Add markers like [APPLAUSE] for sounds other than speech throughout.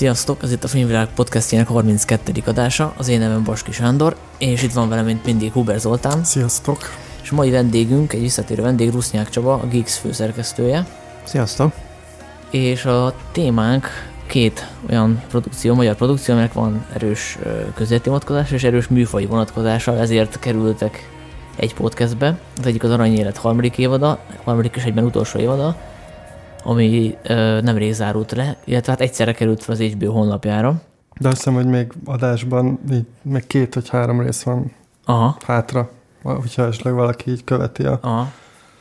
Sziasztok, ez itt a Filmvilág podcastjának 32. adása, az én nevem Baski Sándor, és itt van velem, mint mindig, Huber Zoltán. Sziasztok! És mai vendégünk, egy visszatérő vendég, Rusznyák Csaba, a Geeks főszerkesztője. Sziasztok! És a témánk két olyan produkció, magyar produkció, aminek van erős közéleti vonatkozása és erős műfai vonatkozása, ezért kerültek egy podcastbe. Az egyik az Aranyélet harmadik évada, harmadik és egyben utolsó évada, ami ö, nemrég zárult le, illetve hát egyszerre került fel az HBO honlapjára. De azt hiszem, hogy még adásban így, még két vagy három rész van Aha. hátra, hogyha esetleg valaki így követi a... Aha.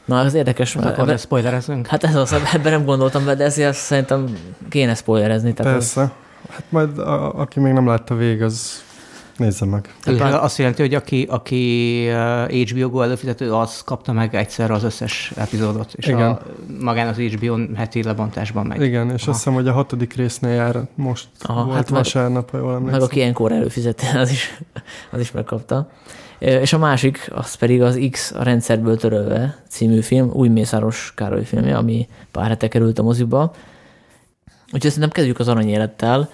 Na, az érdekes. mert akkor ebbe, spoilerezünk? Hát ez az, ebben nem gondoltam be, de ezért szerintem kéne spoilerezni. Tehát Persze. Az... Hát majd a, aki még nem látta végig, az Nézze meg. Ez azt jelenti, hogy aki, aki HBO uh, Go előfizető, az kapta meg egyszer az összes epizódot, és Igen. A, magán az HBO heti lebontásban megy. Igen, és Aha. azt hiszem, hogy a hatodik résznél jár most Aha, volt hát vasárnap, ha jól emlékszem. Meg aki ilyenkor előfizette, [LAUGHS] az is, az is megkapta. És a másik, az pedig az X a rendszerből törölve című film, új Mészáros Károly filmje, ami pár hete került a moziba. Úgyhogy szerintem kezdjük az aranyélettel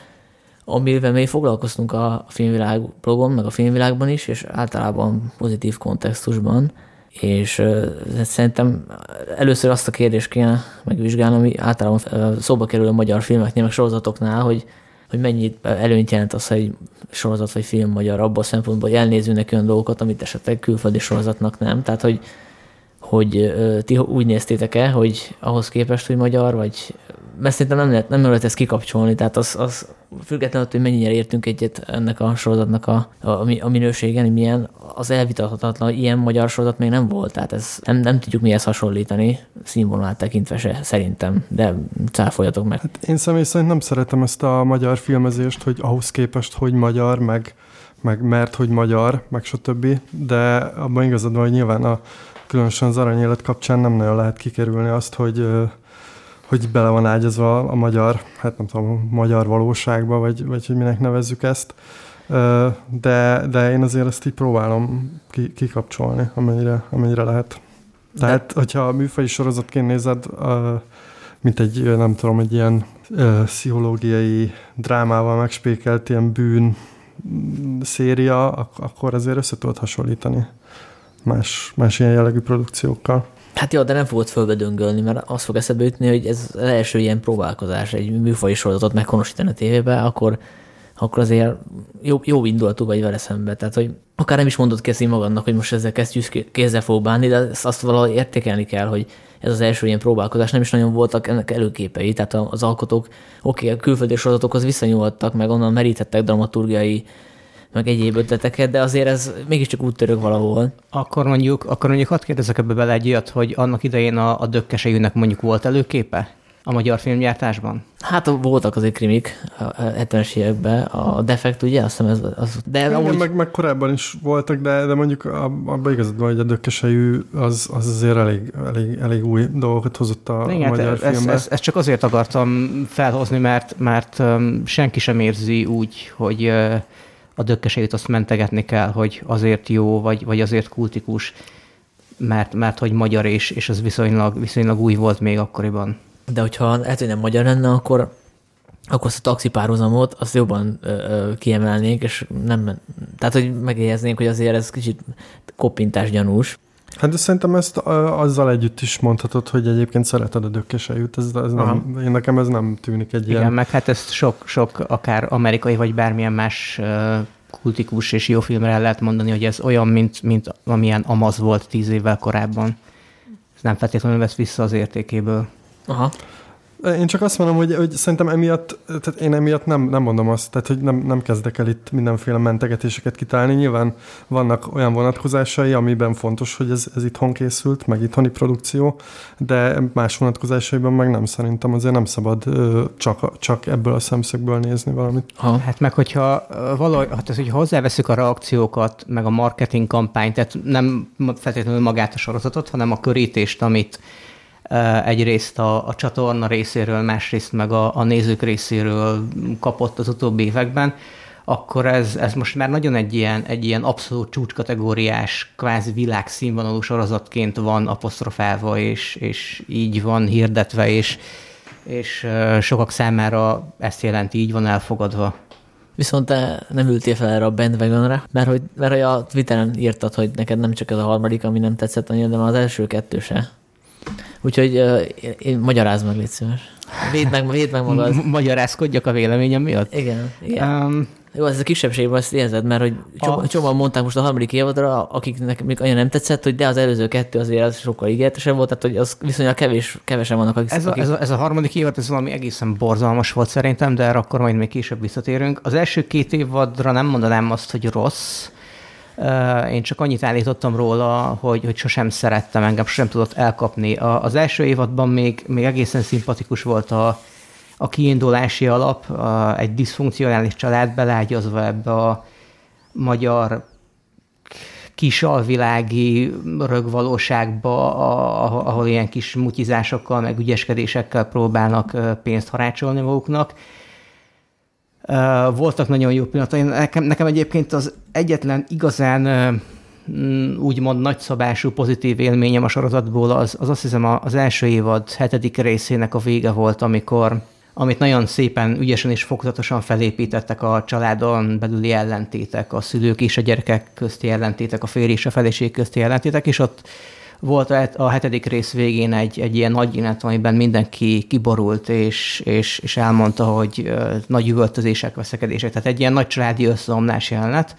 amivel még foglalkoztunk a filmvilág blogon, meg a filmvilágban is, és általában pozitív kontextusban, és szerintem először azt a kérdést kéne megvizsgálni, ami általában szóba kerül a magyar filmeknél, meg sorozatoknál, hogy, hogy mennyit előnyt jelent az, hogy sorozat vagy film magyar abban a szempontból, hogy elnézünk olyan dolgokat, amit esetleg külföldi sorozatnak nem. Tehát, hogy, hogy ti úgy néztétek-e, hogy ahhoz képest, hogy magyar, vagy mert szerintem nem lehet, nem lehet ezt kikapcsolni, tehát az, az függetlenül, hogy mennyire értünk egyet ennek a sorozatnak a, a, a minőségen, milyen, az elvitathatatlan, hogy ilyen magyar sorozat még nem volt, tehát ez nem, nem tudjuk mihez hasonlítani, színvonalát tekintve se, szerintem, de cáfoljatok meg. Hát én személy szerint nem szeretem ezt a magyar filmezést, hogy ahhoz képest, hogy magyar, meg, meg mert, hogy magyar, meg stb., de abban igazad van, hogy nyilván a, különösen az aranyélet kapcsán nem nagyon lehet kikerülni azt, hogy hogy bele van ágyazva a magyar, hát nem tudom, magyar valóságba, vagy, vagy hogy minek nevezzük ezt. De, de én azért ezt így próbálom kikapcsolni, amennyire, amennyire lehet. Tehát, de... hogyha a műfai sorozatként nézed, mint egy, nem tudom, egy ilyen pszichológiai drámával megspékelt ilyen bűn széria, akkor azért össze tudod hasonlítani más, más ilyen jellegű produkciókkal. Hát jó, de nem fogod fölbedöngölni, mert az fog eszedbe jutni, hogy ez az első ilyen próbálkozás, egy műfai sorozatot meghonosítani a tévébe, akkor, akkor azért jó, jó indulatú vagy vele szembe. Tehát, hogy akár nem is mondod ki magadnak, hogy most ezzel kezdjük kézzel fog bánni, de azt, azt valahogy értékelni kell, hogy ez az első ilyen próbálkozás, nem is nagyon voltak ennek előképei, tehát az alkotók, oké, okay, a külföldi sorozatokhoz visszanyúltak, meg onnan meríthettek dramaturgiai meg egyéb ötleteket, de azért ez mégiscsak úttörök valahol. Akkor mondjuk, akkor mondjuk hadd kérdezek ebbe bele egy ilyet, hogy annak idején a, a dökkesejűnek mondjuk volt előképe? a magyar filmgyártásban? Hát voltak azért krimik a 70-es években, a Defekt ugye, azt hiszem ez az... De Igen, amúgy... meg, meg, korábban is voltak, de, de mondjuk abban igazad van, hogy a dökkesejű az, az azért elég, elég, elég új dolgokat hozott a, Igen, a magyar ez, filmbe. Ezt, ezt csak azért akartam felhozni, mert, mert senki sem érzi úgy, hogy a dökkeseit azt mentegetni kell, hogy azért jó, vagy, vagy azért kultikus, mert, mert hogy magyar és, és az viszonylag, viszonylag új volt még akkoriban. De hogyha lehet, hogy nem magyar lenne, akkor, akkor azt a taxipárhuzamot azt jobban ö, ö, kiemelnénk, és nem, tehát hogy megjegyeznénk, hogy azért ez kicsit koppintás gyanús. Hát de szerintem ezt azzal együtt is mondhatod, hogy egyébként szereted a dökkesejűt, ez, ez nem, én nekem ez nem tűnik egy Igen, ilyen... meg hát ezt sok, sok akár amerikai vagy bármilyen más kultikus és jó filmre el lehet mondani, hogy ez olyan, mint, mint amilyen Amaz volt tíz évvel korábban. Ez nem feltétlenül vesz vissza az értékéből. Aha. Én csak azt mondom, hogy, hogy szerintem emiatt, tehát én emiatt nem, nem mondom azt, tehát hogy nem, nem kezdek el itt mindenféle mentegetéseket kitálni. Nyilván vannak olyan vonatkozásai, amiben fontos, hogy ez, ez itthon készült, meg itthoni produkció, de más vonatkozásaiban meg nem szerintem azért nem szabad csak, csak ebből a szemszögből nézni valamit. Ha. Hát meg hogyha valahogy, hát ez, hogy hozzáveszünk a reakciókat, meg a marketing kampányt, tehát nem feltétlenül magát a sorozatot, hanem a körítést, amit egyrészt a, a csatorna részéről, másrészt meg a, a nézők részéről kapott az utóbbi években, akkor ez, ez most már nagyon egy ilyen, egy ilyen abszolút csúcskategóriás, kvázi világszínvonalú sorozatként van apostrofálva, és, és így van hirdetve, és és sokak számára ezt jelenti, így van elfogadva. Viszont te nem ültél fel erre a bandwagonra, mert hogy, mert hogy a Twitteren írtad, hogy neked nem csak ez a harmadik, ami nem tetszett annyira, de már az első kettő se. Úgyhogy uh, én magyarázd meg, légy szíves. Védd meg, védd meg magad. Magyarázkodjak a véleményem miatt? Igen. igen. Um, jó, ez a kisebbség, ezt érzed, mert hogy csomóan mondták most a harmadik évadra, akiknek még annyira nem tetszett, hogy de az előző kettő azért az sokkal ígéretesebb volt, tehát hogy az viszonylag kevés, kevesen vannak, akik... Ez a, ez, a, ez a harmadik évad, ez valami egészen borzalmas volt szerintem, de erre akkor majd még később visszatérünk. Az első két évadra nem mondanám azt, hogy rossz, én csak annyit állítottam róla, hogy, hogy sosem szerettem, engem sosem tudott elkapni. Az első évadban még, még egészen szimpatikus volt a, a kiindulási alap, a, egy diszfunkcionális család belágyazva ebbe a magyar kisalvilági rögvalóságba, a, ahol ilyen kis mutizásokkal, meg ügyeskedésekkel próbálnak pénzt harácsolni maguknak. Voltak nagyon jó pillanatai. Nekem, nekem egyébként az egyetlen igazán úgymond nagyszabású pozitív élményem a sorozatból az, az azt hiszem az első évad hetedik részének a vége volt, amikor amit nagyon szépen, ügyesen és fokozatosan felépítettek a családon belüli ellentétek, a szülők és a gyerekek közti ellentétek, a férj és a feleség közti ellentétek, és ott volt a hetedik rész végén egy, egy ilyen nagy jelenet, amiben mindenki kiborult, és, és, és elmondta, hogy nagy üvöltözések, veszekedések, tehát egy ilyen nagy családi összeomlás jelenet,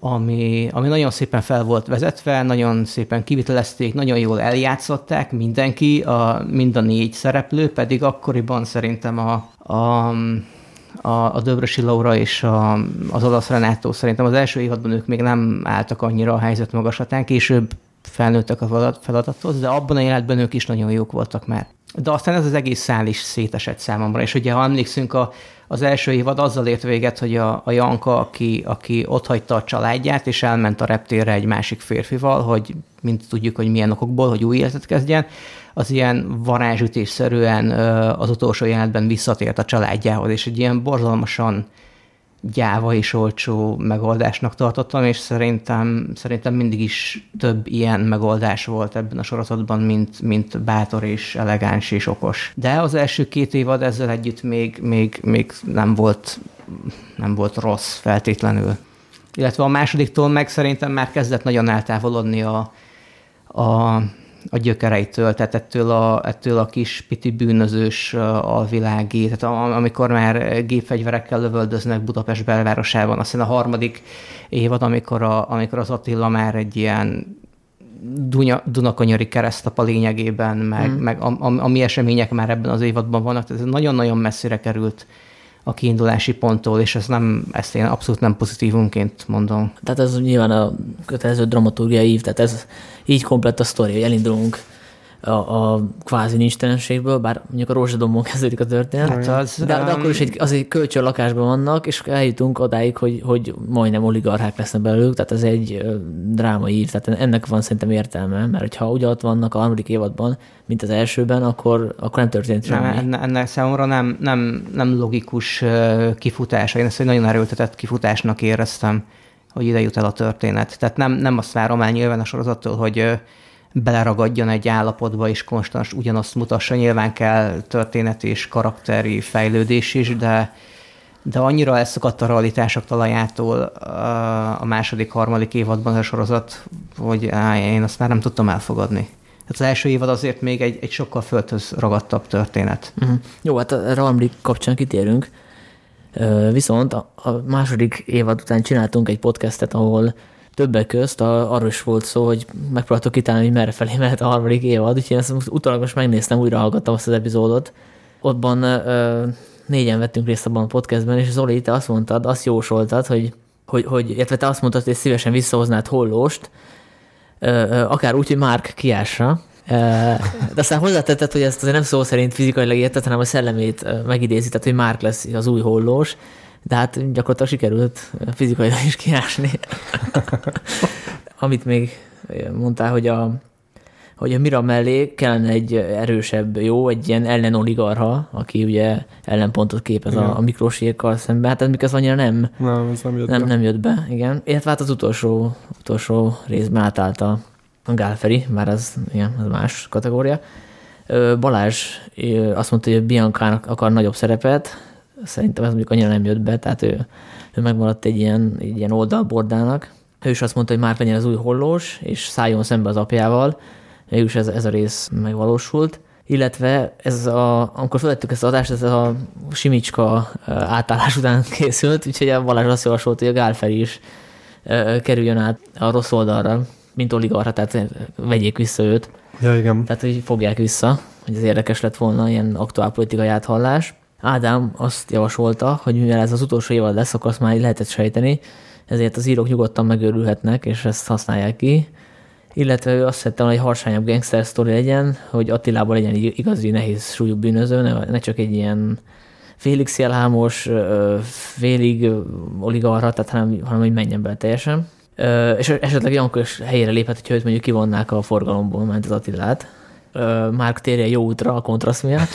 ami, ami nagyon szépen fel volt vezetve, nagyon szépen kivitelezték, nagyon jól eljátszották mindenki, a, mind a négy szereplő, pedig akkoriban szerintem a, a a, a Döbrösi Laura és a, az olasz Renátó szerintem az első évadban ők még nem álltak annyira a helyzet magaslatán, később felnőttek a feladathoz, de abban a életben ők is nagyon jók voltak már. De aztán ez az egész szál is szétesett számomra, és ugye ha emlékszünk a, az első évad azzal ért véget, hogy a, a Janka, aki, aki ott hagyta a családját, és elment a reptérre egy másik férfival, hogy mint tudjuk, hogy milyen okokból, hogy új életet kezdjen, az ilyen varázsütésszerűen az utolsó jelenetben visszatért a családjához, és egy ilyen borzalmasan gyáva és olcsó megoldásnak tartottam, és szerintem, szerintem mindig is több ilyen megoldás volt ebben a sorozatban, mint, mint bátor és elegáns és okos. De az első két évad ezzel együtt még, még, még nem, volt, nem volt rossz feltétlenül. Illetve a másodiktól meg szerintem már kezdett nagyon eltávolodni a, a a gyökereitől, tehát ettől a, ettől a kis piti bűnözős alvilági, tehát amikor már gépfegyverekkel lövöldöznek Budapest belvárosában, aztán a harmadik évad, amikor, a, amikor az Attila már egy ilyen Dunya, Dunakanyari keresztapa lényegében, meg, mm. meg a, a, a mi események már ebben az évadban vannak, tehát ez nagyon-nagyon messzire került a kiindulási ponttól, és ez nem, ezt én abszolút nem pozitívunként mondom. Tehát ez nyilván a kötelező dramaturgiai ív, tehát ez így komplett a sztori, hogy elindulunk a, a kvázi nincstelenségből, bár mondjuk a rózsadombon [LAUGHS] kezdődik a történet, hát az, de, de akkor is egy, az egy kölcsön lakásban vannak, és eljutunk odáig, hogy, hogy majdnem oligarchák lesznek belőlük, tehát ez egy drámai ív, tehát ennek van szerintem értelme, mert ha ugye ott vannak a harmadik évadban, mint az elsőben, akkor, akkor nem történt semmi. Nem, ennek számomra nem, nem, nem logikus kifutása, én ezt egy nagyon erőltetett kifutásnak éreztem, hogy ide jut el a történet. Tehát nem, nem azt várom el nyilván a sorozattól, hogy beleragadjon egy állapotba, és konstans ugyanazt mutassa. Nyilván kell történet és karakteri fejlődés is, de, de annyira elszakadt a realitások talajától a második, harmadik évadban a sorozat, hogy én azt már nem tudtam elfogadni. Tehát az első évad azért még egy, egy sokkal földhöz ragadtabb történet. Uh-huh. Jó, hát a harmadik kapcsán kitérünk. Viszont a, a második évad után csináltunk egy podcastet, ahol többek közt a, arról is volt szó, hogy megpróbáltok kitálni, hogy merre felé mehet a harmadik évad, úgyhogy ezt utólag most megnéztem, újra hallgattam azt az epizódot. Ottban ö, négyen vettünk részt abban a podcastben, és Zoli, te azt mondtad, azt jósoltad, hogy, hogy, hogy illetve te azt mondtad, hogy szívesen visszahoznád hollóst, ö, ö, akár úgy, hogy Márk kiásra, de aztán hozzátetted, hogy ezt azért nem szó szerint fizikailag érted, hanem a szellemét megidézi, tehát hogy Márk lesz az új hollós, de hát gyakorlatilag sikerült fizikailag is kiásni. [LAUGHS] Amit még mondtál, hogy a, hogy a Mira mellé kellene egy erősebb jó, egy ilyen ellenoligarha, aki ugye ellenpontot képez igen. a, a mikrosírkkal szemben. Hát ez annyira nem, nem, ez nem, jött nem, be. nem jött be. Igen. Illetve hát az utolsó, utolsó részben átállt a Gálferi, már az, igen, az más kategória. Balázs azt mondta, hogy Biancának akar nagyobb szerepet, szerintem ez mondjuk annyira nem jött be, tehát ő, ő megmaradt egy ilyen, egy ilyen oldalbordának. Ő is azt mondta, hogy már legyen az új hollós, és szálljon szembe az apjával. Mégis ez, ez a rész megvalósult. Illetve ez a, amikor felettük ezt az adást, ez a Simicska átállás után [LAUGHS] készült, úgyhogy a Balázs azt javasolt, hogy a Gálferi is kerüljön át a rossz oldalra, mint oligarha, tehát vegyék vissza őt. Ja, igen. Tehát, hogy fogják vissza, hogy ez érdekes lett volna, ilyen aktuál politikai áthallás. Ádám azt javasolta, hogy mivel ez az utolsó évad lesz, akkor azt már lehetett sejteni, ezért az írók nyugodtan megőrülhetnek, és ezt használják ki. Illetve ő azt szedte, hogy harsányabb gangster sztori legyen, hogy Attilában legyen igazi nehéz súlyú bűnöző, ne, ne csak egy ilyen félig szélhámos, félig oligarha, tehát hanem, hanem hogy menjen bele teljesen. És esetleg Janko is helyére léphet, hogyha őt mondjuk kivonnák a forgalomból, ment az Attilát. Márk térje jó útra a kontraszt miatt.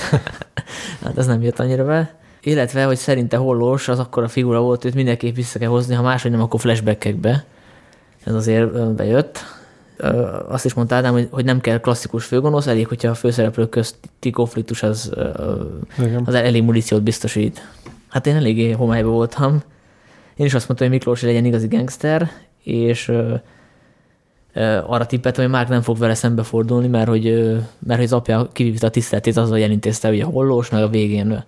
[LAUGHS] hát ez nem jött annyira be. Illetve, hogy szerinte Hollós az akkor a figura volt, őt mindenképp vissza kell hozni, ha máshogy nem, akkor flashbackekbe. Ez azért bejött. Azt is mondta Ádám, hogy, hogy nem kell klasszikus főgonosz, elég, hogyha a főszereplők közti konfliktus az, az elég muníciót biztosít. Hát én eléggé homályban voltam. Én is azt mondtam, hogy Miklós legyen igazi gangster, és arra tippet, hogy Márk nem fog vele szembefordulni, mert hogy, mert hogy az apja kivívta a tiszteletét azzal, hogy elintézte ugye a hollós, meg a végén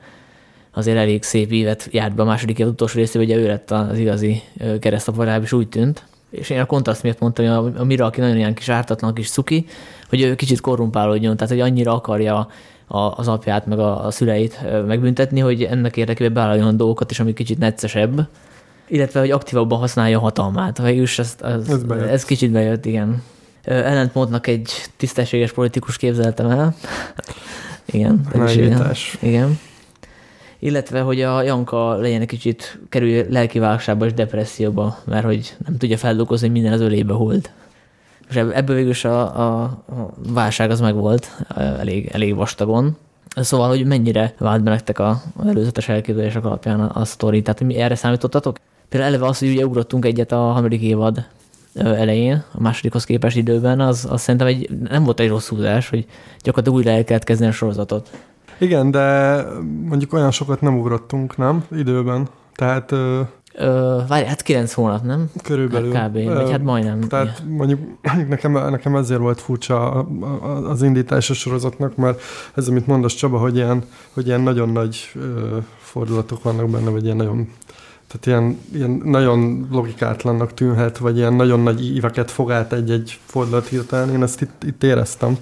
azért elég szép évet járt be a második év utolsó részében, ugye ő lett az igazi keresztapa, is úgy tűnt. És én a kontraszt miatt mondtam, hogy a, a Mira, aki nagyon ilyen kis ártatlan kis cuki, hogy ő kicsit korrumpálódjon, tehát hogy annyira akarja a, az apját, meg a, a szüleit megbüntetni, hogy ennek érdekében beálljon dolgokat is, ami kicsit neccesebb, illetve hogy aktívabban használja a hatalmát. Végülis ez, ez, ez, ez kicsit bejött, igen. Ellentmondnak egy tisztességes politikus képzeltem el. igen. Igen. igen. Illetve, hogy a Janka legyen egy kicsit, kerülj lelkiválságba és depresszióba, mert hogy nem tudja feldolgozni, hogy minden az ölébe hold. És ebből végül is a, a, a válság az megvolt elég, elég vastagon. Szóval, hogy mennyire vált be nektek a, előzetes elképzelések alapján a, a sztori, tehát mi erre számítottatok? Például eleve az, hogy ugye ugrottunk egyet a harmadik évad elején, a másodikhoz képest időben, az, az szerintem egy, nem volt egy rossz húzás, hogy gyakorlatilag újra el kellett kezdeni a sorozatot. Igen, de mondjuk olyan sokat nem ugrottunk, nem? Időben. Tehát... Ö... Ö, várj, hát kilenc hónap, nem? Körülbelül. Kb. Vagy hát majdnem. Tehát igen. mondjuk nekem, nekem ezért volt furcsa az indítás a sorozatnak, mert ez, amit mondasz Csaba, hogy ilyen, hogy ilyen nagyon nagy ö, fordulatok vannak benne, vagy ilyen nagyon tehát ilyen, ilyen nagyon logikátlannak tűnhet, vagy ilyen nagyon nagy íveket fog át egy-egy fordulat hirtelen. Én ezt itt, itt éreztem.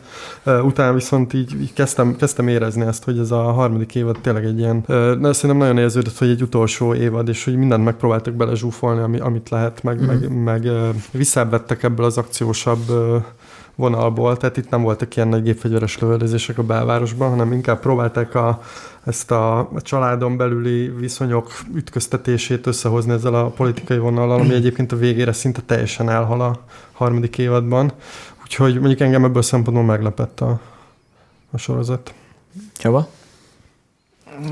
Utána viszont így, így kezdtem, kezdtem érezni ezt, hogy ez a harmadik évad tényleg egy ilyen, uh, szerintem nagyon érződött, hogy egy utolsó évad, és hogy mindent megpróbáltak bele zsúfolni, ami, amit lehet, meg, mm-hmm. meg, meg visszávettek ebből az akciósabb vonalból, tehát itt nem voltak ilyen nagy gépfegyveres lövöldözések a belvárosban, hanem inkább próbálták a, ezt a, a családon belüli viszonyok ütköztetését összehozni ezzel a politikai vonallal, ami egyébként a végére szinte teljesen elhal a harmadik évadban. Úgyhogy mondjuk engem ebből szempontból meglepett a, a sorozat. Csaba?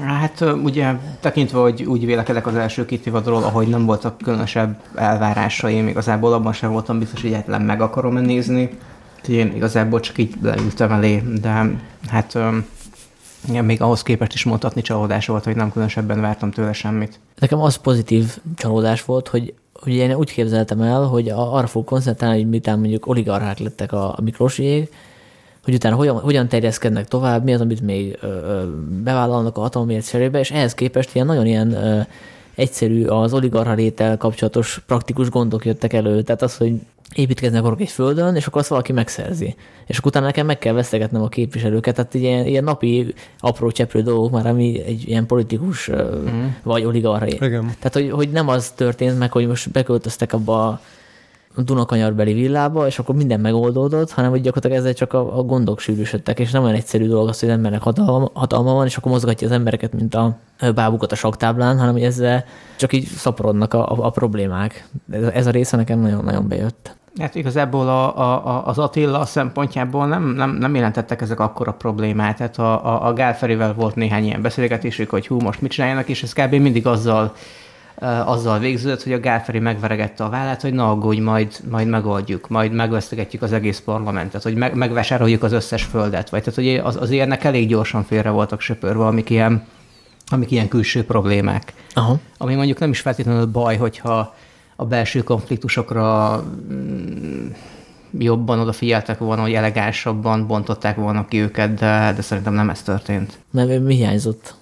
Hát ugye tekintve, hogy úgy vélekedek az első két évadról, ahogy nem voltak különösebb elvárásaim, igazából abban sem voltam biztos, hogy egyetlen meg akarom nézni. Én igazából csak így leültem elé, de hát igen, még ahhoz képest is mondhatni csalódás volt, hogy nem különösebben vártam tőle semmit. Nekem az pozitív csalódás volt, hogy hogy én úgy képzeltem el, hogy arra fog koncentrálni, hogy mitán mondjuk oligarchák lettek a, a Miklósiék, hogy utána hogyan, hogyan terjeszkednek tovább, mi az, amit még ö, ö, bevállalnak a hatalomért cserébe, és ehhez képest ilyen nagyon ilyen ö, egyszerű az oligarha rétel kapcsolatos praktikus gondok jöttek elő. Tehát az, hogy építkezni akarok egy földön, és akkor azt valaki megszerzi. És akkor utána nekem meg kell vesztegetnem a képviselőket, tehát ilyen, ilyen napi apró cseprő dolgok már, ami egy ilyen politikus mm. vagy oligarha. Igen. Tehát, hogy, hogy nem az történt meg, hogy most beköltöztek abba a Dunakanyarbeli villába, és akkor minden megoldódott, hanem hogy gyakorlatilag ezzel csak a, a gondok sűrűsödtek, és nem olyan egyszerű dolog az, hogy az embernek hatalma, hatalma van, és akkor mozgatja az embereket, mint a bábukat a saktáblán, hanem hogy ezzel csak így szaporodnak a, a, a problémák. Ez, ez a része nekem nagyon-nagyon bejött. Hát igazából a, a, az Attila szempontjából nem, nem, nem jelentettek ezek akkora problémát. Tehát a, a, a Gálferivel volt néhány ilyen beszélgetésük, hogy hú, most mit csináljanak, és ez kb. mindig azzal azzal végződött, hogy a Gálferi megveregette a vállát, hogy na aggódj, majd, majd megoldjuk, majd megvesztegetjük az egész parlamentet, hogy meg, megvásároljuk az összes földet. Vagy tehát, hogy az, az ilyenek elég gyorsan félre voltak söpörve, amik ilyen, amik ilyen külső problémák. Aha. Ami mondjuk nem is feltétlenül baj, hogyha a belső konfliktusokra mm, jobban odafigyeltek volna, hogy elegánsabban bontották volna ki őket, de, de szerintem nem ez történt. Nem, mi hiányzott?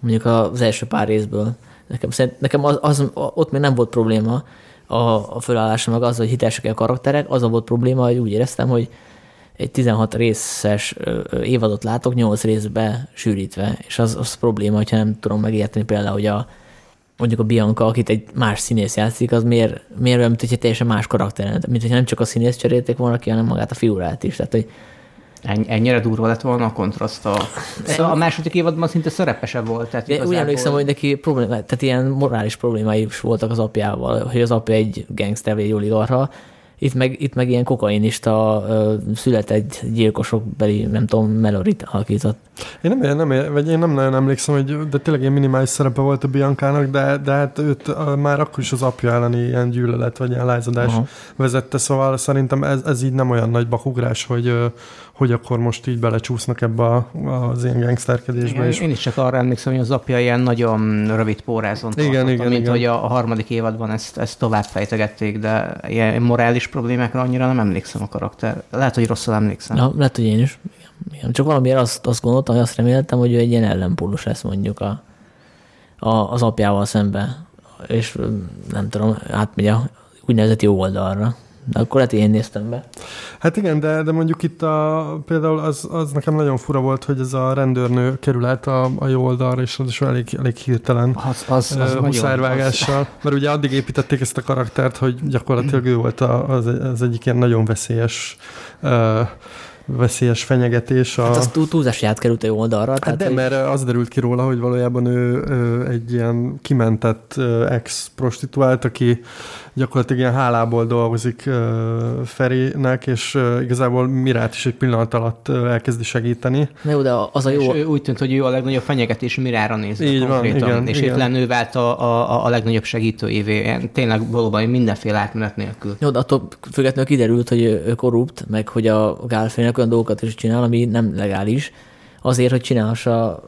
Mondjuk az első pár részből. Nekem, szerint, nekem az, az, ott még nem volt probléma a, a fölállása, meg az, hogy hitelsek a karakterek, az volt probléma, hogy úgy éreztem, hogy egy 16 részes évadot látok, 8 részbe sűrítve, és az, az probléma, hogyha nem tudom megérteni például, hogy a, mondjuk a Bianca, akit egy más színész játszik, az miért, miért olyan, mint hogy egy teljesen más karakter, mint hogyha nem csak a színész cserélték volna ki, hanem magát a figurát is. Tehát, hogy Ennyire durva lett volna a kontraszt a... Szóval a második évadban szinte szerepesebb volt. Tehát igazából... Úgy emlékszem, hogy neki probléma, tehát ilyen morális problémái is voltak az apjával, hogy az apja egy gangster vagy egy oligarha, itt meg, itt meg ilyen kokainista született gyilkosok beli, nem tudom, melorit alakított. Én nem, nem, vagy én nem nagyon emlékszem, hogy de tényleg ilyen minimális szerepe volt a Biancának, de, de hát őt már akkor is az apja elleni ilyen gyűlölet, vagy ilyen lázadás Aha. vezette, szóval szerintem ez, ez így nem olyan nagy bakugrás, hogy, hogy akkor most így belecsúsznak ebbe a, az ilyen gangsterkedésbe. is. Én is csak arra emlékszem, hogy az apja ilyen nagyon rövid pórázon igen, igen, mint igen. hogy a, a harmadik évadban ezt, ezt tovább fejtegették, de ilyen morális problémákra annyira nem emlékszem a karakter. Lehet, hogy rosszul emlékszem. Ja, lehet, hogy én is. Igen. Csak valamiért azt, azt gondoltam, hogy azt reméltem, hogy ő egy ilyen ellenpólus lesz mondjuk a, a, az apjával szembe. És nem tudom, átmegy a úgynevezett jó oldalra. De akkor lehet én néztem be. Hát igen, de, de mondjuk itt a, például az, az nekem nagyon fura volt, hogy ez a rendőrnő kerül át a, a jó oldalra, és az is elég, elég hirtelen az, az, az huszárvágással. Az... Mert ugye addig építették ezt a karaktert, hogy gyakorlatilag ő volt az, az egyik ilyen nagyon veszélyes uh, veszélyes fenyegetés. A... Hát az túl, túlzási átkerült a jó oldalra. Hát tehát, de, hogy... mert az derült ki róla, hogy valójában ő, ő egy ilyen kimentett ex-prostituált, aki gyakorlatilag ilyen hálából dolgozik uh, Ferinek, és uh, igazából Mirát is egy pillanat alatt uh, elkezdi segíteni. Na jó, de az a jó... És ő úgy tűnt, hogy ő a legnagyobb fenyegetés Mirára néz. Így van, igen, És igen. étlen ő vált a, a, a legnagyobb segítőévé. Tényleg valóban mindenféle átmenet nélkül. Jó, de attól függetlenül kiderült, hogy ő korrupt, meg hogy a Gálfének olyan dolgokat is csinál, ami nem legális, azért, hogy csinálhassa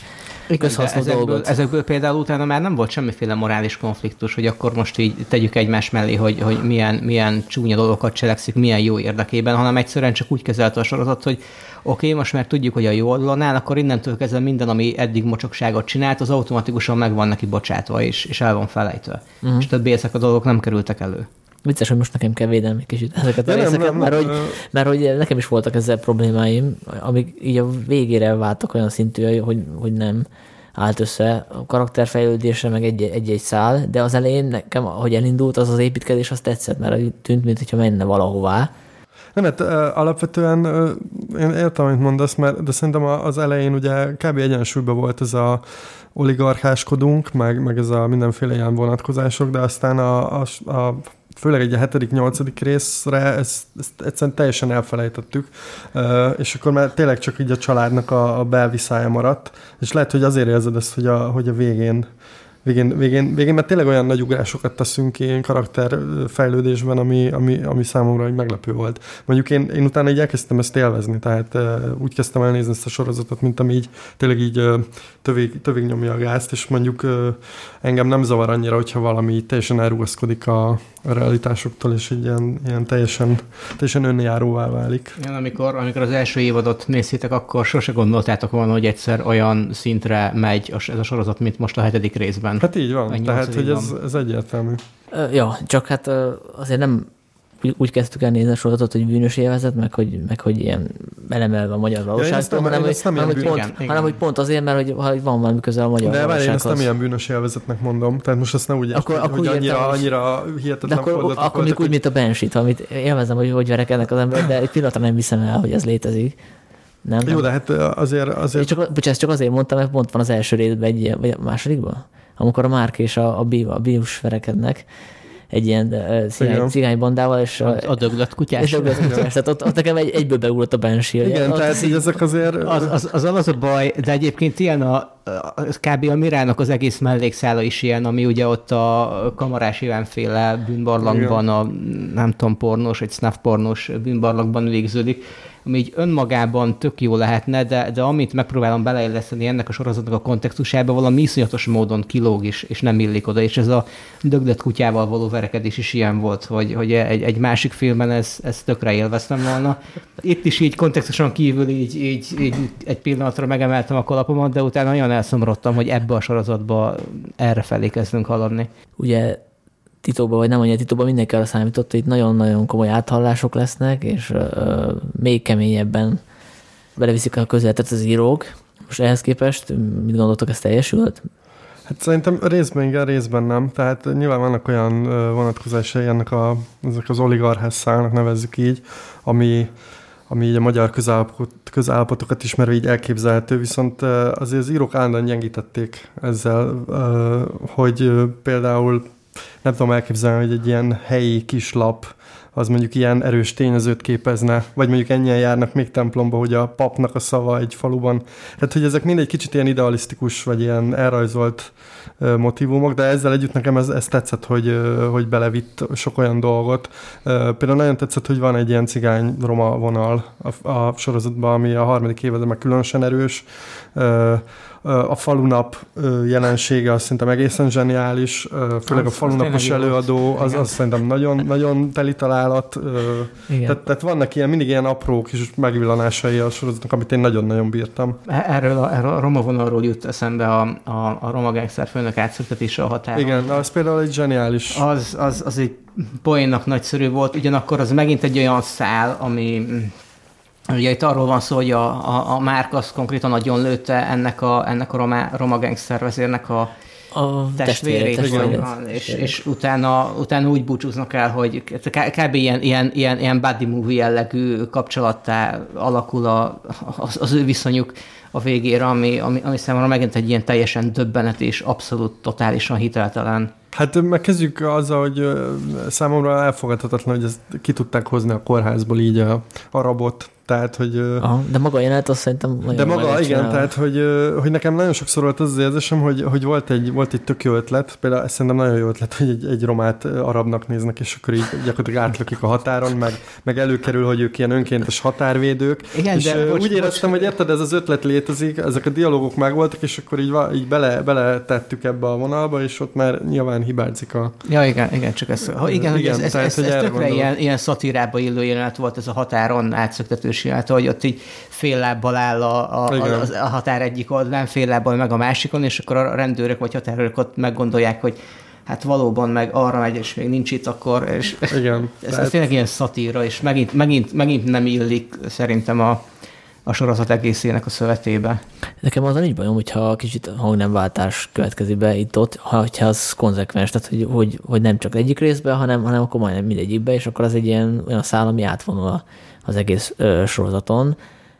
közhasznú ezekből, dolgot. Ezekből például utána már nem volt semmiféle morális konfliktus, hogy akkor most így tegyük egymás mellé, hogy, hogy milyen, milyen csúnya dolgokat cselekszik, milyen jó érdekében, hanem egyszerűen csak úgy kezelte a sorozat, hogy oké, okay, most már tudjuk, hogy a jó oldalon akkor innentől kezdve minden, ami eddig mocsokságot csinált, az automatikusan meg van neki bocsátva, és, és el van felejtve. Uh-huh. És többé ezek a dolgok nem kerültek elő. Vicces, hogy most nekem kell védelmi kicsit ezeket a részeket, nem, nem, mert, hogy, mert hogy nekem is voltak ezzel problémáim, amik így a végére váltak olyan szintű, hogy, hogy nem állt össze a karakterfejlődése, meg egy-egy szál, de az elején nekem, ahogy elindult, az az építkezés, az tetszett, mert tűnt, mintha menne valahová. Nem, hát alapvetően én értem, amit mondasz, mert, de szerintem az elején ugye kb. egyensúlyban volt ez a oligarcháskodunk, meg, meg ez a mindenféle ilyen vonatkozások, de aztán a, a, a főleg egy a hetedik, nyolcadik részre ezt, ezt egyszerűen teljesen elfelejtettük, és akkor már tényleg csak így a családnak a, a belviszája maradt, és lehet, hogy azért érzed ezt, hogy a, hogy a végén végén, végén, végén mert tényleg olyan nagy ugrásokat teszünk ilyen karakterfejlődésben, ami, ami, ami számomra egy meglepő volt. Mondjuk én, én utána így elkezdtem ezt élvezni, tehát úgy kezdtem elnézni ezt a sorozatot, mint ami így tényleg így tövig, tövig nyomja a gázt, és mondjuk engem nem zavar annyira, hogyha valami teljesen elrugaszkodik a, a realitásoktól, és egy ilyen, ilyen teljesen, teljesen önjáróvá válik. Igen, amikor, amikor az első évadot néztétek, akkor sose gondoltátok volna, hogy egyszer olyan szintre megy ez a sorozat, mint most a hetedik részben. Hát így van, tehát hogy ez, ez egyértelmű. Ja, csak hát azért nem úgy kezdtük el nézni a sorozatot, hogy bűnös élvezet, meg hogy, meg hogy ilyen elemelve a magyar valóságtól, ja, hanem, hogy, hanem, hogy pont, igen, hanem, hogy pont azért, mert hogy, hogy van valami közel a magyar De várj, én ezt nem ilyen bűnös élvezetnek mondom, tehát most ezt nem úgy akkor, értem, akkor hogy annyira, értem, annyira hihetetlen akkor, akkor, akkor még úgy, mint a Bensit, amit élvezem, hogy hogy verekednek az ember, de egy pillanatra nem hiszem el, hogy ez létezik. Nem, Jó, de hát azért... azért... Csak, bocsánat, csak azért mondtam, mert pont van az első részben egy, vagy a másodikban? amikor a Márk és a, a, Bí, a Bíus verekednek, egy ilyen cigány, cigánybandával, és a, a döglött kutyás. És döglött kutyás. Tehát ott, ott nekem egy, egyből beugrott a Banshee. Igen, ott tehát így, ezek azért... Az, az, az, az, a baj, de egyébként ilyen a, a kb. a Mirának az egész mellékszála is ilyen, ami ugye ott a kamarás féle bűnbarlangban, a nem tudom, pornos, egy snuff pornos bűnbarlangban végződik ami így önmagában tök jó lehetne, de, de amit megpróbálom beleilleszteni ennek a sorozatnak a kontextusába, valami iszonyatos módon kilóg is, és nem illik oda, és ez a döglet kutyával való verekedés is ilyen volt, hogy, hogy egy, egy másik filmben ez, ez tökre élveztem volna. Itt is így kontextuson kívül így, így, így egy pillanatra megemeltem a kalapomat, de utána nagyon elszomorodtam, hogy ebbe a sorozatba erre felé kezdünk haladni. Ugye titokban, vagy nem annyira titokban mindenki arra számított, hogy itt nagyon-nagyon komoly áthallások lesznek, és uh, még keményebben beleviszik a közeletet az írók. Most ehhez képest mit gondoltok, ez teljesült? Hát szerintem részben igen, részben nem. Tehát nyilván vannak olyan vonatkozásai ennek a, ezek az oligarchás szállnak, nevezzük így, ami, ami így a magyar közállapot, közállapotokat ismerve így elképzelhető, viszont azért az írók állandóan gyengítették ezzel, hogy például nem tudom elképzelni, hogy egy ilyen helyi kislap az mondjuk ilyen erős tényezőt képezne, vagy mondjuk ennyien járnak még templomba, hogy a papnak a szava egy faluban. Hát, hogy ezek mind egy kicsit ilyen idealisztikus, vagy ilyen elrajzolt motivumok, de ezzel együtt nekem ez, ez tetszett, hogy, hogy belevitt sok olyan dolgot. Például nagyon tetszett, hogy van egy ilyen cigány-roma vonal a, a sorozatban, ami a harmadik évadban meg különösen erős a falunap jelensége azt szerintem egészen zseniális, főleg az, a falunapos előadó, az, az szerintem nagyon, nagyon teli találat. Tehát, tehát vannak ilyen, mindig ilyen apró kis megvillanásai a sorozatnak, amit én nagyon-nagyon bírtam. E, erről a, erről a roma vonalról jut eszembe a, a, a roma gangster főnök átszültetése a határon. Igen, az például egy zseniális. Az, az, az egy poénnak nagyszerű volt, ugyanakkor az megint egy olyan szál, ami Ugye itt arról van szó, hogy a, a, a Márk az konkrétan nagyon lőtte ennek a, ennek a roma, roma gangster vezérnek a, a testvérét, testvérét, és, és utána, utána úgy búcsúznak el, hogy kb. ilyen, ilyen, ilyen, ilyen buddy movie jellegű kapcsolattá alakul a, az, az ő viszonyuk a végére, ami, ami, ami számomra megint egy ilyen teljesen döbbenet és abszolút totálisan hiteltelen. Hát megkezdjük azzal, hogy számomra elfogadhatatlan, hogy ezt ki tudták hozni a kórházból így a, a rabot, tehát, hogy... Aha, de maga jelenet azt szerintem nagyon De maga, igen, tehát, hogy, hogy nekem nagyon sokszor volt az az érzésem, hogy, hogy volt, egy, volt egy tök jó ötlet, például ezt szerintem nagyon jó ötlet, hogy egy, egy romát arabnak néznek, és akkor így gyakorlatilag átlökik a határon, meg, meg előkerül, hogy ők ilyen önkéntes határvédők. Igen, és de, bocs, úgy éreztem, bocs. hogy érted, ez az ötlet létezik, ezek a dialógok megvoltak, és akkor így, így bele, bele tettük ebbe a vonalba, és ott már nyilván hibázik a... Ja, igen, igen, csak ez, ha igen, igen, ez, tehát, ez, ez, ez tökre ilyen, ilyen szatírába illő jelenet volt ez a határon átszöktető csinálta, hogy ott így fél lábbal áll a, a, a, a határ egyik oldalán, fél lábbal meg a másikon, és akkor a rendőrök vagy határőrök ott meggondolják, hogy hát valóban meg arra megy, és még nincs itt, akkor és Igen, [LAUGHS] ez, tehát... ez tényleg ilyen szatíra, és megint, megint, megint nem illik szerintem a, a sorozat egészének a szövetébe. Nekem az nincs bajom, hogyha kicsit hangnemváltás következik be itt-ott, ha az konzekvens, tehát hogy, hogy, hogy nem csak egyik részben, hanem, hanem akkor majdnem mindegyikbe, és akkor az egy ilyen olyan szál, ami átvonul a, az egész ö, sorozaton.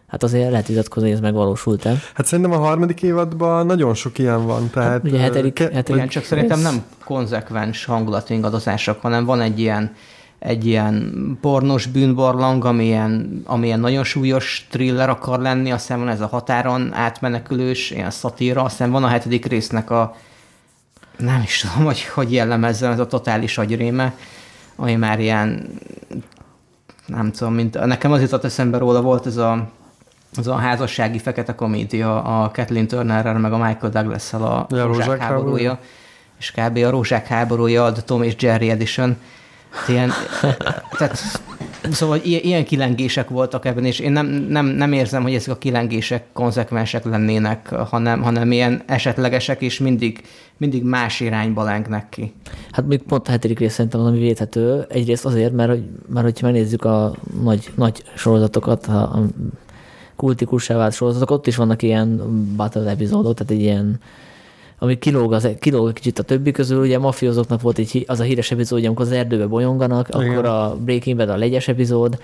Hát azért lehet vitatkozni, hogy ez megvalósult-e. Hát szerintem a harmadik évadban nagyon sok ilyen van. Tehát, hát ugye hetedik, ke- hetedik igen, csak szerintem nem konzekvens hangulatingadozások, hanem van egy ilyen egy ilyen pornos bűnbarlang, amilyen, amilyen nagyon súlyos thriller akar lenni, aztán van ez a határon átmenekülős, ilyen szatíra, aztán van a hetedik résznek a nem is tudom, hogy, hogy jellemezzen ez a totális agyréme, ami már ilyen nem tudom, mint nekem az jutott eszembe róla, volt ez a, az a házassági fekete komédia a Kathleen Turnerrel, meg a Michael Douglas-szal a, a Rózsák háborúja, és kb. a Rózsák háborúja, a Tom és Jerry Edition. Ilyen, [LAUGHS] tehát, szóval ilyen, kilengések voltak ebben, és én nem, nem, nem érzem, hogy ezek a kilengések konzekvensek lennének, hanem, hanem ilyen esetlegesek, és mindig, mindig más irányba lengnek ki. Hát még pont a hetedik rész szerintem az, ami védhető. Egyrészt azért, mert, hogy, mert hogyha megnézzük a nagy, nagy sorozatokat, a, a kultikussá vált sorozatok, ott is vannak ilyen battle epizódok, tehát egy ilyen ami kilóg, az, kilóg kicsit a többi közül, ugye a mafiózóknak volt egy, az a híres epizód, amikor az erdőbe bolyonganak, Igen. akkor a Breaking Bad a legyes epizód,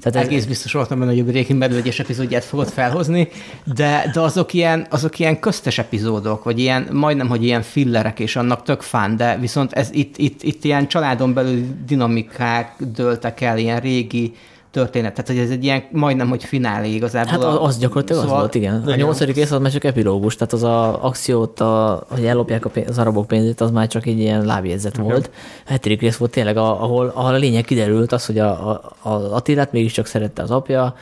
Tehát ez... Egész biztos voltam benne, hogy a Breaking Bad egyes epizódját fogod felhozni, de, de azok, ilyen, azok ilyen köztes epizódok, vagy ilyen, majdnem, hogy ilyen fillerek, és annak tök fán, de viszont ez itt, itt, itt ilyen családon belül dinamikák dőltek el, ilyen régi történet. Tehát, hogy ez egy ilyen majdnem, hogy finálé igazából. Hát az gyakorlatilag szóval... az volt, igen. A nyolcadik rész az már csak epilógus, tehát az a akciót, a, hogy ellopják a pénz, az arabok pénzét, az már csak egy ilyen lábjegyzet okay. volt. A hetedik rész volt tényleg, ahol, ahol a lényeg kiderült az, hogy a, a, a Attilát mégiscsak szerette az apja,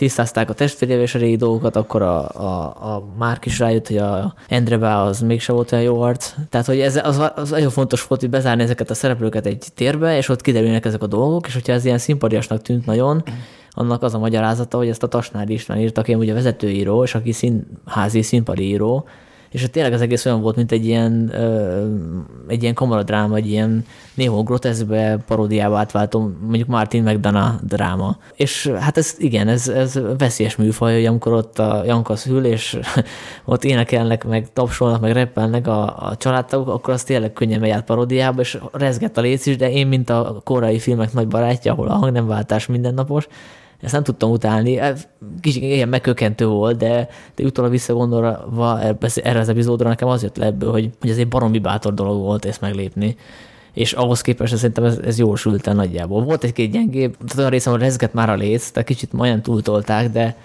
tisztázták a testvérével és a régi dolgokat, akkor a, a, a Márk is rájött, hogy a Endreba az mégse volt olyan jó arc. Tehát, hogy ez az, az nagyon fontos volt, hogy bezárni ezeket a szereplőket egy térbe, és ott kiderülnek ezek a dolgok, és hogyha ez ilyen szimpadiasnak tűnt nagyon, annak az a magyarázata, hogy ezt a Tasnádi István írt, aki ugye vezetőíró, és aki színházi színpadi író, és tényleg az egész olyan volt, mint egy ilyen, ö, egy ilyen kamaradráma, egy ilyen néhol groteszbe, paródiába átváltó, mondjuk Martin McDonough dráma. És hát ez igen, ez, ez veszélyes műfaj, hogy amikor ott a Janka szül, és [LAUGHS] ott énekelnek, meg tapsolnak, meg reppelnek a, a családtagok, akkor az tényleg könnyen megy át paródiába, és rezgett a léc is, de én, mint a korai filmek nagy barátja, ahol a hangnemváltás mindennapos, ezt nem tudtam utálni. Kicsit ilyen megkökentő volt, de, de utólag visszagondolva erre az epizódra nekem az jött le ebből, hogy, hogy ez egy baromi bátor dolog volt ezt meglépni és ahhoz képest szerintem ez, ez jól sült el nagyjából. Volt egy-két gyengébb, tehát olyan részem, hogy rezgett már a léc, tehát kicsit majdnem túltolták, de,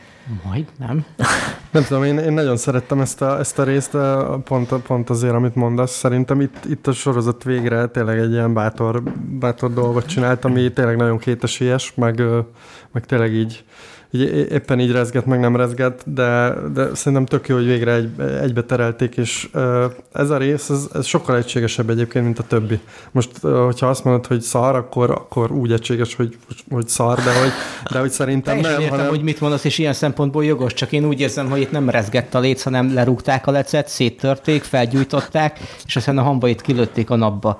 majd nem. [LAUGHS] Nem tudom, én, én nagyon szerettem ezt a, ezt a részt, pont, pont azért, amit mondasz. Szerintem itt, itt a sorozat végre tényleg egy ilyen bátor, bátor dolgot csinált, ami tényleg nagyon kétesélyes, meg, meg tényleg így így éppen így rezget, meg nem rezget, de, de szerintem tök jó, hogy végre egy, egybe terelték, és ez a rész, ez, ez sokkal egységesebb egyébként, mint a többi. Most, hogyha azt mondod, hogy szar, akkor, akkor úgy egységes, hogy, hogy szar, de hogy, de hogy szerintem nem. értem, hanem... hogy mit mondasz, és ilyen szempontból jogos, csak én úgy érzem, hogy itt nem rezgett a léc, hanem lerúgták a lecet, széttörték, felgyújtották, és aztán a hambait kilőtték a napba.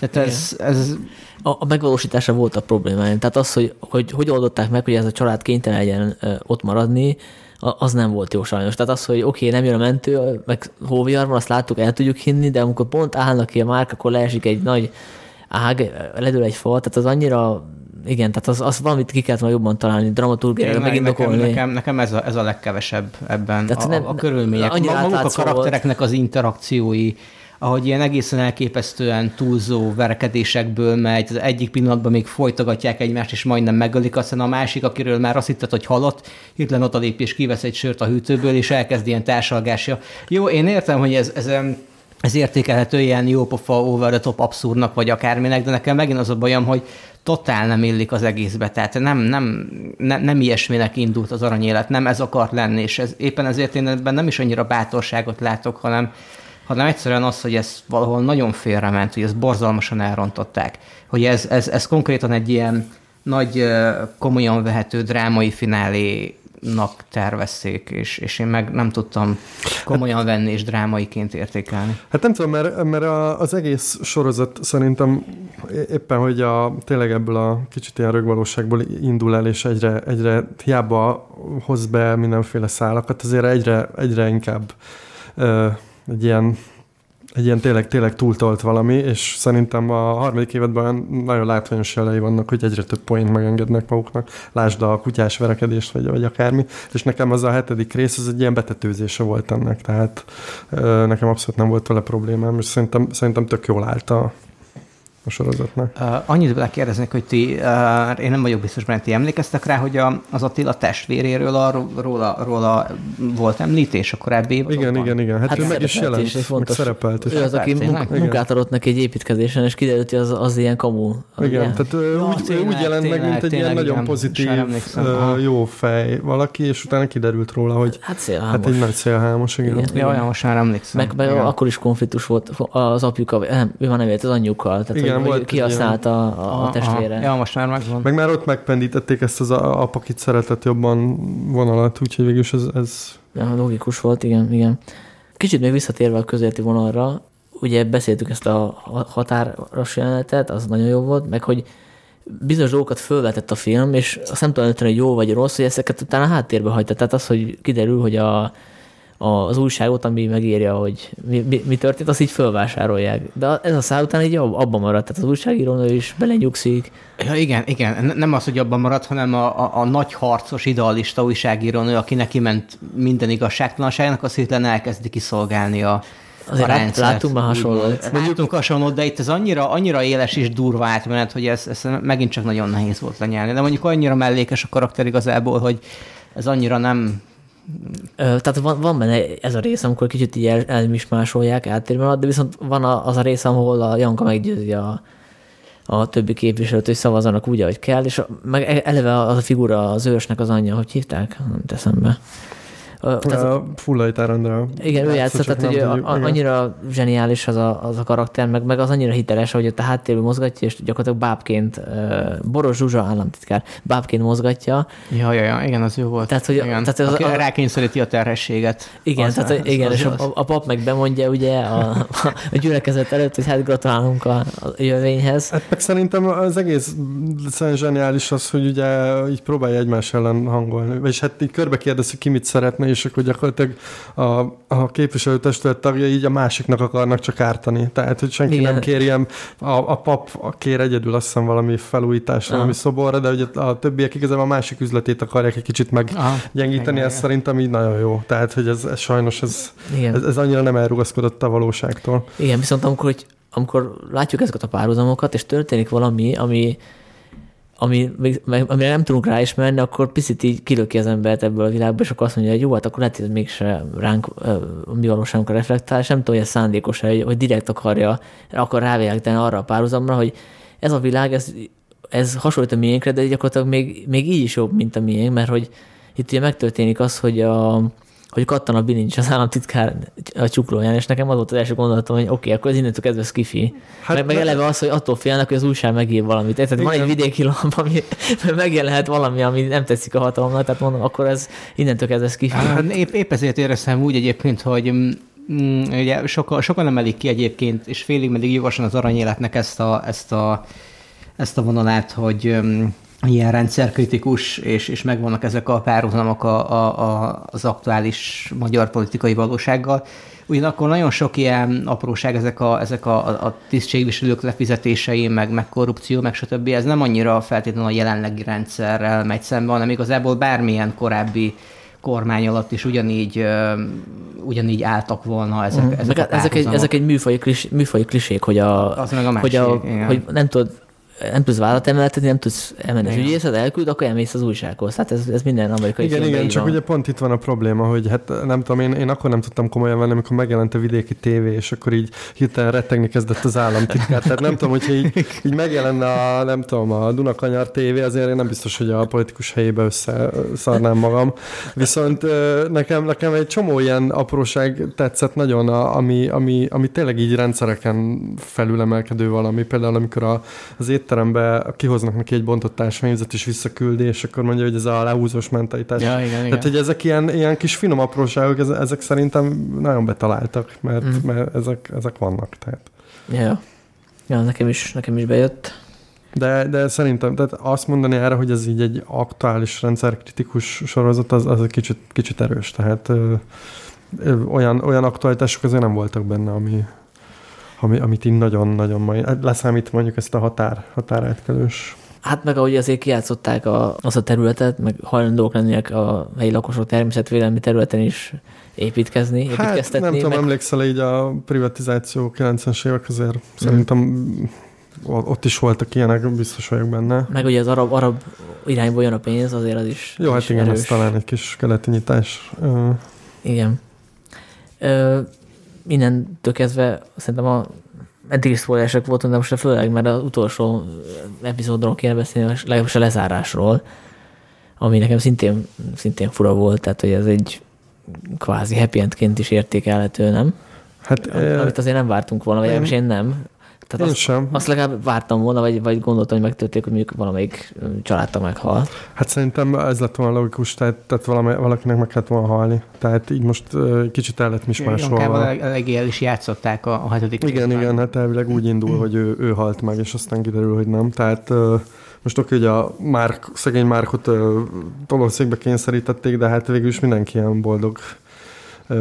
Tehát ez, ez a, a megvalósítása volt a problémája. Tehát az, hogy, hogy hogy oldották meg, hogy ez a család kénytelen legyen ott maradni, az nem volt jó sajnos. Tehát az, hogy oké, okay, nem jön a mentő, meg hóviharban, azt láttuk, el tudjuk hinni, de amikor pont állnak ki a márk, akkor leesik egy nagy ág, ledől egy fal, tehát az annyira igen, tehát az, az valamit ki kellett jobban találni, dramaturgiára megindokolni. Nekem, nekem, nekem ez, a, ez a legkevesebb ebben, tehát a, nem, a, körülmények. Maguk a karaktereknek az interakciói, ahogy ilyen egészen elképesztően túlzó verekedésekből megy, az egyik pillanatban még folytogatják egymást, és majdnem megölik, aztán a másik, akiről már azt hitted, hogy halott, hirtelen odalép és kivesz egy sört a hűtőből, és elkezd ilyen társalgásja. Jó, én értem, hogy ez, ez ez értékelhető ilyen jópofa, over the top abszurdnak, vagy akárminek, de nekem megint az a bajom, hogy totál nem illik az egészbe, tehát nem, nem, nem, nem ilyesminek indult az aranyélet, nem ez akart lenni, és ez, éppen ezért én ebben nem is annyira bátorságot látok, hanem, hanem egyszerűen az, hogy ez valahol nagyon félrement, hogy ezt borzalmasan elrontották. Hogy ez, ez, ez konkrétan egy ilyen nagy, komolyan vehető drámai finálé nak tervezték, és, és én meg nem tudtam komolyan venni és drámaiként értékelni. Hát nem tudom, mert, mert az egész sorozat szerintem éppen, hogy a, tényleg ebből a kicsit ilyen rögvalóságból indul el, és egyre, egyre hiába hoz be mindenféle szálakat, azért egyre, egyre inkább egy ilyen egy ilyen tényleg, tényleg túltolt valami, és szerintem a harmadik évadban nagyon látványos jelei vannak, hogy egyre több poént megengednek maguknak. Lásd a kutyás verekedést, vagy, vagy akármi. És nekem az a hetedik rész, az egy ilyen betetőzése volt ennek, tehát nekem abszolút nem volt vele problémám, és szerintem, szerintem tök jól állt a, a sorozatnak. Uh, annyit belekérdeznék, hogy ti, uh, én nem vagyok biztos benne, ti emlékeztek rá, hogy a, az Attila testvéréről a, róla, róla volt említés a korábbi évadokban? Igen, igen, igen. Hát, hát ő meg is jelent, is meg szerepelt. Ő az, aki munkát adott neki egy építkezésen, és kiderült, hogy az, az ilyen kamu. Igen, igen. tehát ja, úgy, tényleg, úgy jelent tényleg, meg, mint egy ilyen nagyon pozitív, jó fej valaki, és utána kiderült róla, hogy hát, hát egy nagy szélhámos, igen. igen. Ja, olyan most már emlékszem. Meg, meg akkor is konfliktus volt az apjukkal, nem, ő már nem élt, az anyjukkal. Tehát, igen, igen, volt kihasználta a, a testvére. Ja, most már megvan. Meg már ott megpendítették ezt az apakit szeretett jobban vonalat, úgyhogy végülis ez... ez... Ja, logikus volt, igen, igen. Kicsit még visszatérve a közéleti vonalra, ugye beszéltük ezt a határos jelenetet, az nagyon jó volt, meg hogy bizonyos dolgokat fölvetett a film, és azt nem tudom, hogy jó vagy rossz, hogy ezeket utána háttérbe hagyta. Tehát az, hogy kiderül, hogy a, az újságot, ami megírja, hogy mi, mi, mi történt, azt így fölvásárolják. De ez a szál után így abban maradt, tehát az újságírónő is belenyugszik. Ja, igen, igen. Nem az, hogy abban maradt, hanem a, a, a nagy harcos, idealista újságírónő, aki neki ment minden igazságtalanságnak, azt hirtelen elkezdi kiszolgálni a, Azért a rendszert. Láttunk már hasonlót. Láttunk hasonlót, de itt ez annyira, annyira éles és durva átmenet, hogy ez, ez megint csak nagyon nehéz volt lenyelni. De mondjuk annyira mellékes a karakter igazából, hogy ez annyira nem tehát van, van benne ez a rész, amikor kicsit így el, elmismásolják áttérben, de viszont van a, az a rész, ahol a Janka meggyőzi a, a többi képviselőt, hogy szavazzanak úgy, ahogy kell, és meg e, eleve az a figura az ősnek az anyja, hogy hívták? Nem teszem be. A Fullajtár Andrea. Igen, ő játszott, tehát hogy a, a, annyira zseniális az a, az a karakter, meg, meg az annyira hiteles, hogy ott a háttérben mozgatja, és gyakorlatilag bábként, Boros Zsuzsa államtitkár, bábként mozgatja. Ja, ja, ja, igen, az jó volt. Tehát, hogy, igen. tehát az, Aki a, rákényszeríti a terhességet. Igen, az tehát, az, igen, az, és az. A, a, pap meg bemondja ugye a, a gyülekezet előtt, hogy hát gratulálunk a, a jövényhez. Hát meg szerintem az egész zseniális az, hogy ugye így próbálja egymás ellen hangolni, és hát így körbe kérdezi, ki mit szeretne, és akkor gyakorlatilag a, a képviselőtestület tagja így a másiknak akarnak csak ártani. Tehát, hogy senki Igen. nem kérjem, a, a pap kér egyedül azt hiszem valami felújításra, valami szoborra, de hogy a többiek igazából a másik üzletét akarják egy kicsit meggyengíteni, ez szerintem így nagyon jó. Tehát, hogy ez, ez sajnos ez, ez, ez annyira nem elrugaszkodott a valóságtól. Igen, viszont amikor, hogy amikor látjuk ezeket a párhuzamokat, és történik valami, ami ami, amire nem tudunk ráismerni, akkor picit így kilöki az embert ebből a világból, és akkor azt mondja, hogy jó, hát akkor lehet, hogy mégse ránk a mi valóságunkra reflektál, és nem tudom, hogy ez szándékos hogy, hogy direkt akarja, akar rávilágítani arra a párhuzamra, hogy ez a világ, ez, ez hasonlít a miénkre, de gyakorlatilag még, még így is jobb, mint a miénk, mert hogy itt ugye megtörténik az, hogy a, hogy kattan a bilincs az államtitkár a csuklóján, és nekem az volt az első gondolatom, hogy oké, okay, akkor ez innentől kezdve skifi. Hát meg, meg eleve az, hogy attól félnek, hogy az újság megír valamit. Tehát van egy vidéki lap, ami megjelenhet valami, ami nem tetszik a hatalomnak, tehát mondom, akkor ez innentől kezdve skifi. Hát, épp, épp ezért éreztem úgy egyébként, hogy mm, mm ugye sokan, sokan emelik ki egyébként, és félig meddig jogosan az aranyéletnek ezt a, ezt a, ezt a vonalát, hogy mm, ilyen rendszerkritikus, és, és megvannak ezek a párhuzamok a, a, a, az aktuális magyar politikai valósággal. Ugyanakkor nagyon sok ilyen apróság, ezek a, ezek a, a tisztségviselők lefizetései, meg, meg korrupció, meg stb. Ez nem annyira feltétlenül a jelenlegi rendszerrel megy szembe, hanem igazából bármilyen korábbi kormány alatt is ugyanígy, ugyanígy álltak volna ezek, mm. ezek, a ezek, egy, ezek egy műfai, klis, műfai klisék, hogy, a, a másik, hogy, a, hogy nem tudod nem tudsz vállalat emeltetni, nem tudsz elmenni az ügyészet, elküld, akkor elmész az újsághoz. Hát ez, ez minden amerikai Igen, igen, csak van. ugye pont itt van a probléma, hogy hát nem tudom, én, én akkor nem tudtam komolyan venni, amikor megjelent a vidéki tévé, és akkor így hirtelen rettegni kezdett az államtitkár. Tehát nem tudom, hogyha így, így megjelenne a, nem tudom, a Dunakanyar tévé, azért én nem biztos, hogy a politikus helyébe összeszarnám magam. Viszont nekem, nekem egy csomó ilyen apróság tetszett nagyon, ami, ami, ami tényleg így rendszereken felülemelkedő valami. Például amikor a, az étterembe kihoznak neki egy bontott társfenyőzet és visszaküldi, és akkor mondja, hogy ez a lehúzós mentalitás. Ja, igen, igen. Tehát, hogy ezek ilyen, ilyen kis finom apróságok, ezek szerintem nagyon betaláltak, mert, mm. mert ezek, ezek vannak. Tehát. Ja. ja, nekem is, nekem is bejött. De, de szerintem, tehát azt mondani erre, hogy ez így egy aktuális rendszerkritikus sorozat, az, az egy kicsit, kicsit erős. Tehát ö, ö, olyan, olyan aktualitások azért nem voltak benne, ami, ami, amit így nagyon-nagyon majd, hát leszámít mondjuk ezt a határ, határátkelős Hát meg ahogy azért kiátszották a, az a területet, meg hajlandók lennének a helyi lakosok természetvédelmi területen is építkezni, hát építkeztetni. Hát nem tudom, meg... emlékszel így a privatizáció 90-es évek azért mm. szerintem ott is voltak ilyenek, biztos vagyok benne. Meg ugye az arab, arab irányból jön a pénz, azért az is Jó, hát igen, erős. ez talán egy kis keleti nyitás. Igen. Ö, innentől kezdve szerintem a eddig is spoileresek voltunk, de most a főleg, mert az utolsó epizódról kéne beszélni, legalábbis a lezárásról, ami nekem szintén, szintén fura volt, tehát hogy ez egy kvázi happy endként is értékelhető, nem? Hát, Amit azért nem vártunk volna, vagy én, én nem. Tehát Én azt, sem. azt legalább vártam volna, vagy, vagy gondoltam, hogy megtörténik, hogy mondjuk valamelyik családta meghal. Hát szerintem ez lett volna logikus, tehát, tehát valami, valakinek meg kellett volna halni. Tehát így most uh, kicsit el lett is másolva. Elég el is játszották a, a hetedik Igen, részben. igen, hát elvileg úgy indul, hogy ő, ő halt meg, és aztán kiderül, hogy nem. Tehát uh, most oké, hogy a Márk, szegény Márkot uh, tolószékbe kényszerítették, de hát végül is mindenki ilyen boldog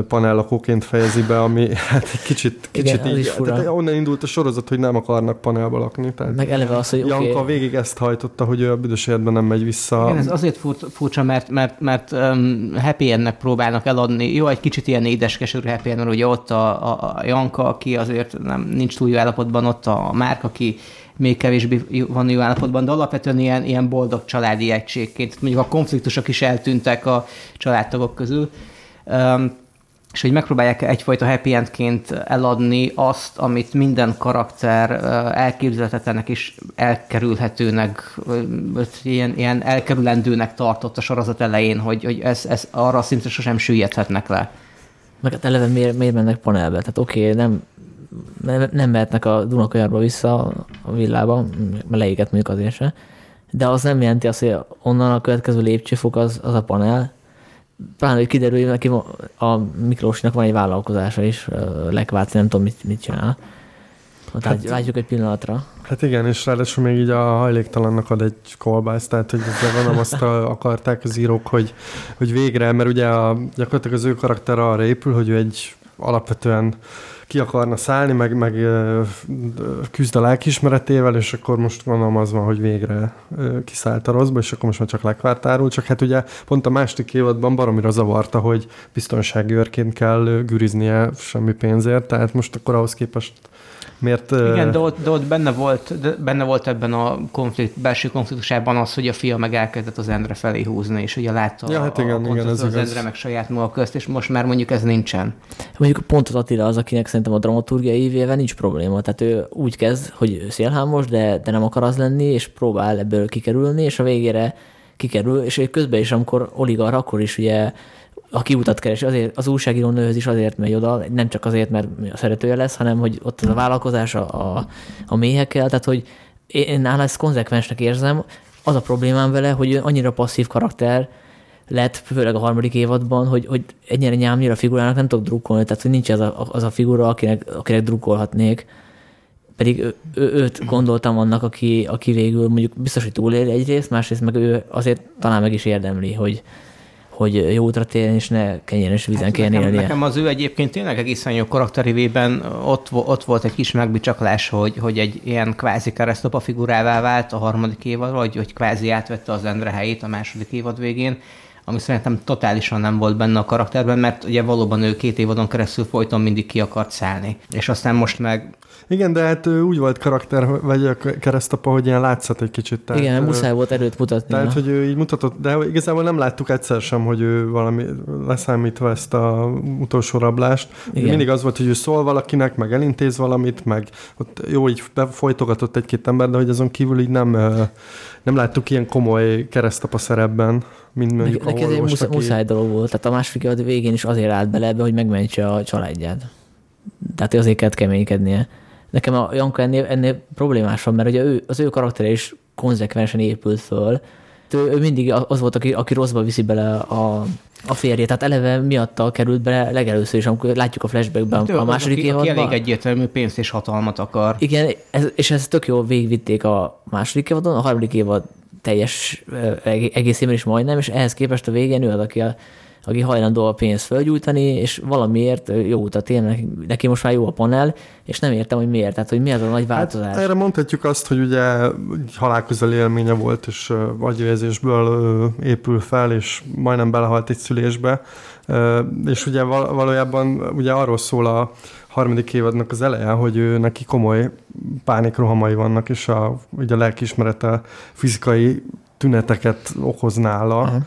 panellakóként fejezi be, ami hát egy kicsit, kicsit Igen, így, is fura. tehát onnan indult a sorozat, hogy nem akarnak panelba lakni. Tehát Meg eleve az, hogy Janka végig ezt hajtotta, hogy ő a büdös életben nem megy vissza. Igen, ez azért fur- furcsa, mert, mert, mert um, happy endnek próbálnak eladni. Jó, egy kicsit ilyen édeskesörű happy end, mert ugye ott a, a, a Janka, aki azért nem, nincs túl jó állapotban, ott a Márk, aki még kevésbé van jó állapotban, de alapvetően ilyen, ilyen boldog családi egységként. Mondjuk a konfliktusok is eltűntek a családtagok közül. Um, és hogy megpróbálják egyfajta happy endként eladni azt, amit minden karakter elképzelhetetlenek és elkerülhetőnek, ilyen, ilyen elkerülendőnek tartott a sorozat elején, hogy, hogy ez, ez arra szintre sosem süllyedhetnek le. meg hát eleve miért, miért mennek panelbe? Tehát oké, nem, nem, nem mehetnek a Dunakajarba vissza a villába, mert leégett mondjuk azért se, de az nem jelenti azt, hogy onnan a következő lépcsőfok az, az a panel, pláne, hogy kiderül, hogy neki van- a Miklósnak van egy vállalkozása is, ö, Lekváci, nem tudom, mit, mit csinál. Tehát hát, látjuk egy pillanatra. Hát igen, és ráadásul még így a hajléktalannak ad egy kolbász, tehát hogy ezzel gondolom azt a- akarták az írók, hogy, hogy végre, mert ugye a, gyakorlatilag az ő karakter arra épül, hogy ő egy alapvetően ki akarna szállni, meg, meg küzd a lelkismeretével, és akkor most gondolom az van, hogy végre kiszállt a rosszba, és akkor most már csak lekvártárul, csak hát ugye pont a második évadban baromira zavarta, hogy biztonsági őrként kell güriznie semmi pénzért, tehát most akkor ahhoz képest miért... Igen, de ott, de ott benne, volt, de benne volt ebben a konflikt, belső konfliktusában az, hogy a fia meg elkezdett az Endre felé húzni, és ugye látta Ja, hát a, igen, a igen, ez az igaz. Endre meg saját maga közt, és most már mondjuk ez nincsen. Mondjuk pont az Attila az, akinek szerintem a dramaturgia évével nincs probléma. Tehát ő úgy kezd, hogy szélhámos, de, de nem akar az lenni, és próbál ebből kikerülni, és a végére kikerül, és közben is, amikor oligar, akkor is ugye a kiutat keresi, azért, az újságíró nőhöz is azért megy oda, nem csak azért, mert a szeretője lesz, hanem hogy ott az a vállalkozás a, a, a méhekkel, tehát hogy én nála ezt konzekvensnek érzem. Az a problémám vele, hogy annyira passzív karakter, lett, főleg a harmadik évadban, hogy, hogy ennyire nyámnyira figurának nem tudok drukkolni, tehát hogy nincs az a, az a figura, akinek, akinek drukkolhatnék. Pedig ő, ő, őt gondoltam annak, aki, aki végül mondjuk biztos, hogy túléli egyrészt, másrészt meg ő azért talán meg is érdemli, hogy, hogy jó útra térjen, és ne kenyeres vízen kelljen nekem, élnie. nekem az ő egyébként tényleg egészen jó karakterivében ott, ott volt egy kis megbicsaklás, hogy, hogy egy ilyen kvázi keresztapa figurává vált a harmadik évad, vagy hogy kvázi átvette az Endre helyét a második évad végén, ami szerintem totálisan nem volt benne a karakterben, mert ugye valóban ő két évadon keresztül folyton mindig ki akart szállni. És aztán most meg Igen, de hát úgy volt karakter, vagy a keresztapa, hogy ilyen látszat egy kicsit. Tehát, Igen, muszáj volt erőt mutatni. Tehát, hogy ő így mutatott, de igazából nem láttuk egyszer sem, hogy ő valami, leszámítva ezt a utolsó rablást. Igen. Mindig az volt, hogy ő szól valakinek, meg elintéz valamit, meg ott jó, így befolytogatott egy-két ember, de hogy azon kívül így nem, nem láttuk ilyen komoly keresztapa szerepben, mint mondjuk Neki, neki ez a egy orvos, muszáj, aki- muszáj dolog volt. Tehát a második évad végén is azért állt bele ebbe, hogy megmentse a családját. Tehát azért kellett keménykednie. Nekem a Janka ennél, ennél problémás van, mert ugye ő, az ő karaktere is konzekvensen épült föl. Ő, ő mindig az volt, aki, aki rosszba viszi bele a, a férjét. Tehát eleve miatta került bele legelőször is, amikor látjuk a flashbackben ő a az, második aki, aki évadban. elég egyértelmű pénzt és hatalmat akar. Igen, ez, és ezt tök jól végigvitték a második évadon, a harmadik évad teljes egészében is majdnem, és ehhez képest a végén ő az, aki, a, aki hajlandó a pénzt fölgyújtani, és valamiért jó utat él, neki, neki most már jó a panel, és nem értem, hogy miért, tehát hogy mi az a nagy változás. Hát erre mondhatjuk azt, hogy ugye halálközeli élménye volt, és agyvérzésből épül fel, és majdnem belehalt egy szülésbe. És ugye val- valójában ugye arról szól a harmadik évadnak az eleje, hogy ő neki komoly pánikrohamai vannak, és a, ugye a lelkiismerete fizikai tüneteket okoz nála.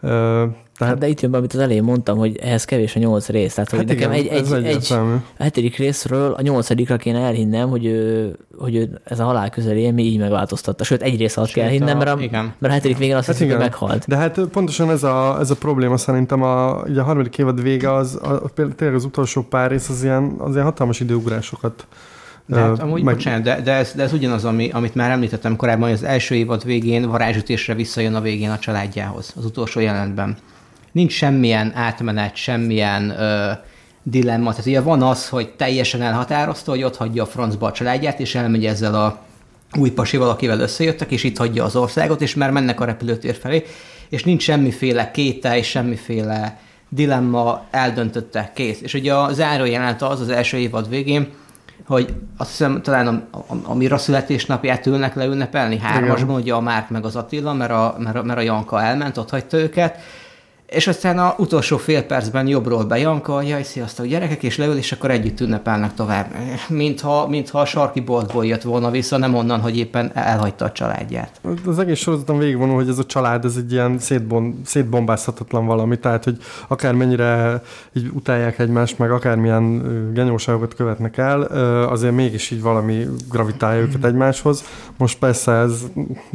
Aha. Uh, Hát tehát de itt jön be, amit az elején mondtam, hogy ehhez kevés a nyolc rész. Tehát, hogy hát nekem igen, egy, ez egy, egy, a hetedik részről a nyolcadikra kéne elhinnem, hogy, ő, hogy ő, ez a halál közeli élmény így megváltoztatta. Sőt, egy rész alatt Sőt, kell hinnem, mert a, igen. mert a hetedik végén azt Hát hiszem, hogy meghalt. De hát pontosan ez a, ez a probléma szerintem a, ugye a harmadik évad vége az, a, például tényleg az utolsó pár rész az ilyen, az ilyen hatalmas időugrásokat De hát, amúgy, meg- bocsánat, de, de, ez, de ez ugyanaz, ami, amit már említettem korábban, hogy az első évad végén varázsütésre visszajön a végén a családjához, az utolsó jelentben. Nincs semmilyen átmenet, semmilyen ö, dilemma. Tehát ugye van az, hogy teljesen elhatározta, hogy ott hagyja a francba a családját, és elmegy ezzel a új pasival, akivel összejöttek, és itt hagyja az országot, és már mennek a repülőtér felé, és nincs semmiféle kétel, és semmiféle dilemma eldöntötte, kész. És ugye a zárójelenet az az első évad végén, hogy azt hiszem talán a, a, a Mira születésnapját ülnek le ünnepelni hármasban, ugye a Márk meg az Attila, mert a, mert a, mert a Janka elment, ott hagyta őket, és aztán a utolsó fél percben jobbról be Janka, jaj, sziasztok gyerekek, és leül, és akkor együtt ünnepelnek tovább. Mintha, mintha a sarki boltból jött volna vissza, nem onnan, hogy éppen elhagyta a családját. Az egész sorozaton végigvonul, hogy ez a család, ez egy ilyen szétbom, szétbombázhatatlan valami, tehát, hogy akármennyire így utálják egymást, meg akármilyen genyóságokat követnek el, azért mégis így valami gravitálja őket egymáshoz. Most persze ez,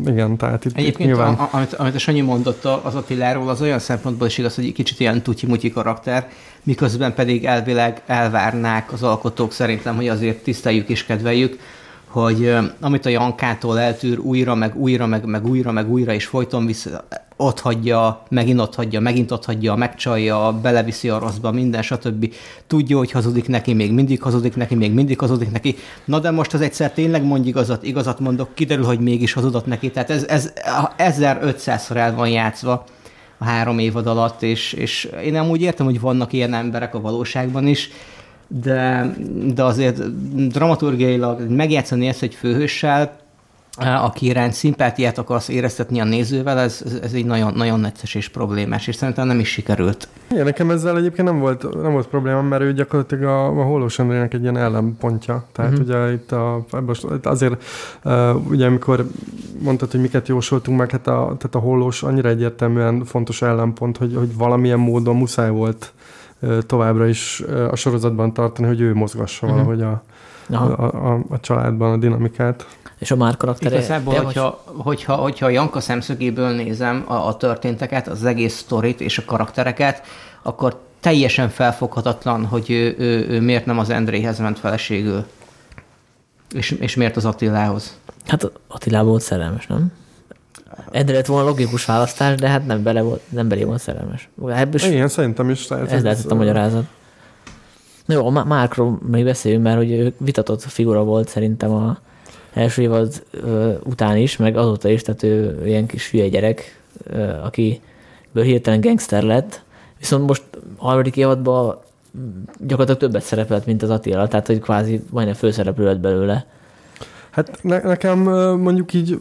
igen, tehát itt, Egyébként, itt nyilván... A, amit, amit a Sanyi mondott az Attiláról, az olyan szempontból is igaz, hogy kicsit ilyen tutyi-mutyi karakter, miközben pedig elvileg elvárnák az alkotók szerintem, hogy azért tiszteljük és kedveljük, hogy amit a Jankától eltűr újra, meg újra, meg, meg újra, meg újra, és folyton vissza, ott hagyja, megint ott hagyja, megint ott hagyja, megcsalja, beleviszi a rosszba, minden, stb. Tudja, hogy hazudik neki, még mindig hazudik neki, még mindig hazudik neki. Na de most az egyszer tényleg mondj igazat, igazat mondok, kiderül, hogy mégis hazudott neki. Tehát ez, ez 1500-szor el van játszva a három évad alatt, és, és én nem úgy értem, hogy vannak ilyen emberek a valóságban is, de, de azért dramaturgiailag megjátszani ezt egy főhőssel, aki iránt szimpátiát akarsz éreztetni a nézővel, ez, ez, így nagyon, nagyon necces és problémás, és szerintem nem is sikerült. Igen, nekem ezzel egyébként nem volt, nem volt probléma, mert ő gyakorlatilag a, a Hollós Andrének egy ilyen ellenpontja. Tehát uh-huh. ugye itt, a, itt azért, uh, ugye amikor mondtad, hogy miket jósoltunk meg, hát a, tehát a Hollós annyira egyértelműen fontos ellenpont, hogy, hogy valamilyen módon muszáj volt uh, továbbra is uh, a sorozatban tartani, hogy ő mozgassa uh-huh. valahogy a, a, a, a családban a dinamikát. És a már karaktere... Igazából, ja, hogyha, hogy... hogyha, hogyha a Janka szemszögéből nézem a, a történteket, az egész sztorit és a karaktereket, akkor teljesen felfoghatatlan, hogy ő, ő, ő miért nem az Endréhez ment feleségül. És, és miért az Attilához. Hát Attilá volt szerelmes, nem? Endre lett volna logikus választás, de hát nem, bele volt, nem belé volt szerelmes. Ebből Igen, szerintem is. Ez, ez lehetett a magyarázat. Na jó, a Márkról még beszéljünk, mert hogy ő vitatott figura volt szerintem a, első évad után is, meg azóta is, tehát ő ilyen kis hülye gyerek, akiből hirtelen gangster lett, viszont most harmadik évadban gyakorlatilag többet szerepelt, mint az Attila, tehát hogy kvázi majdnem főszereplő lett belőle. Hát ne, nekem mondjuk így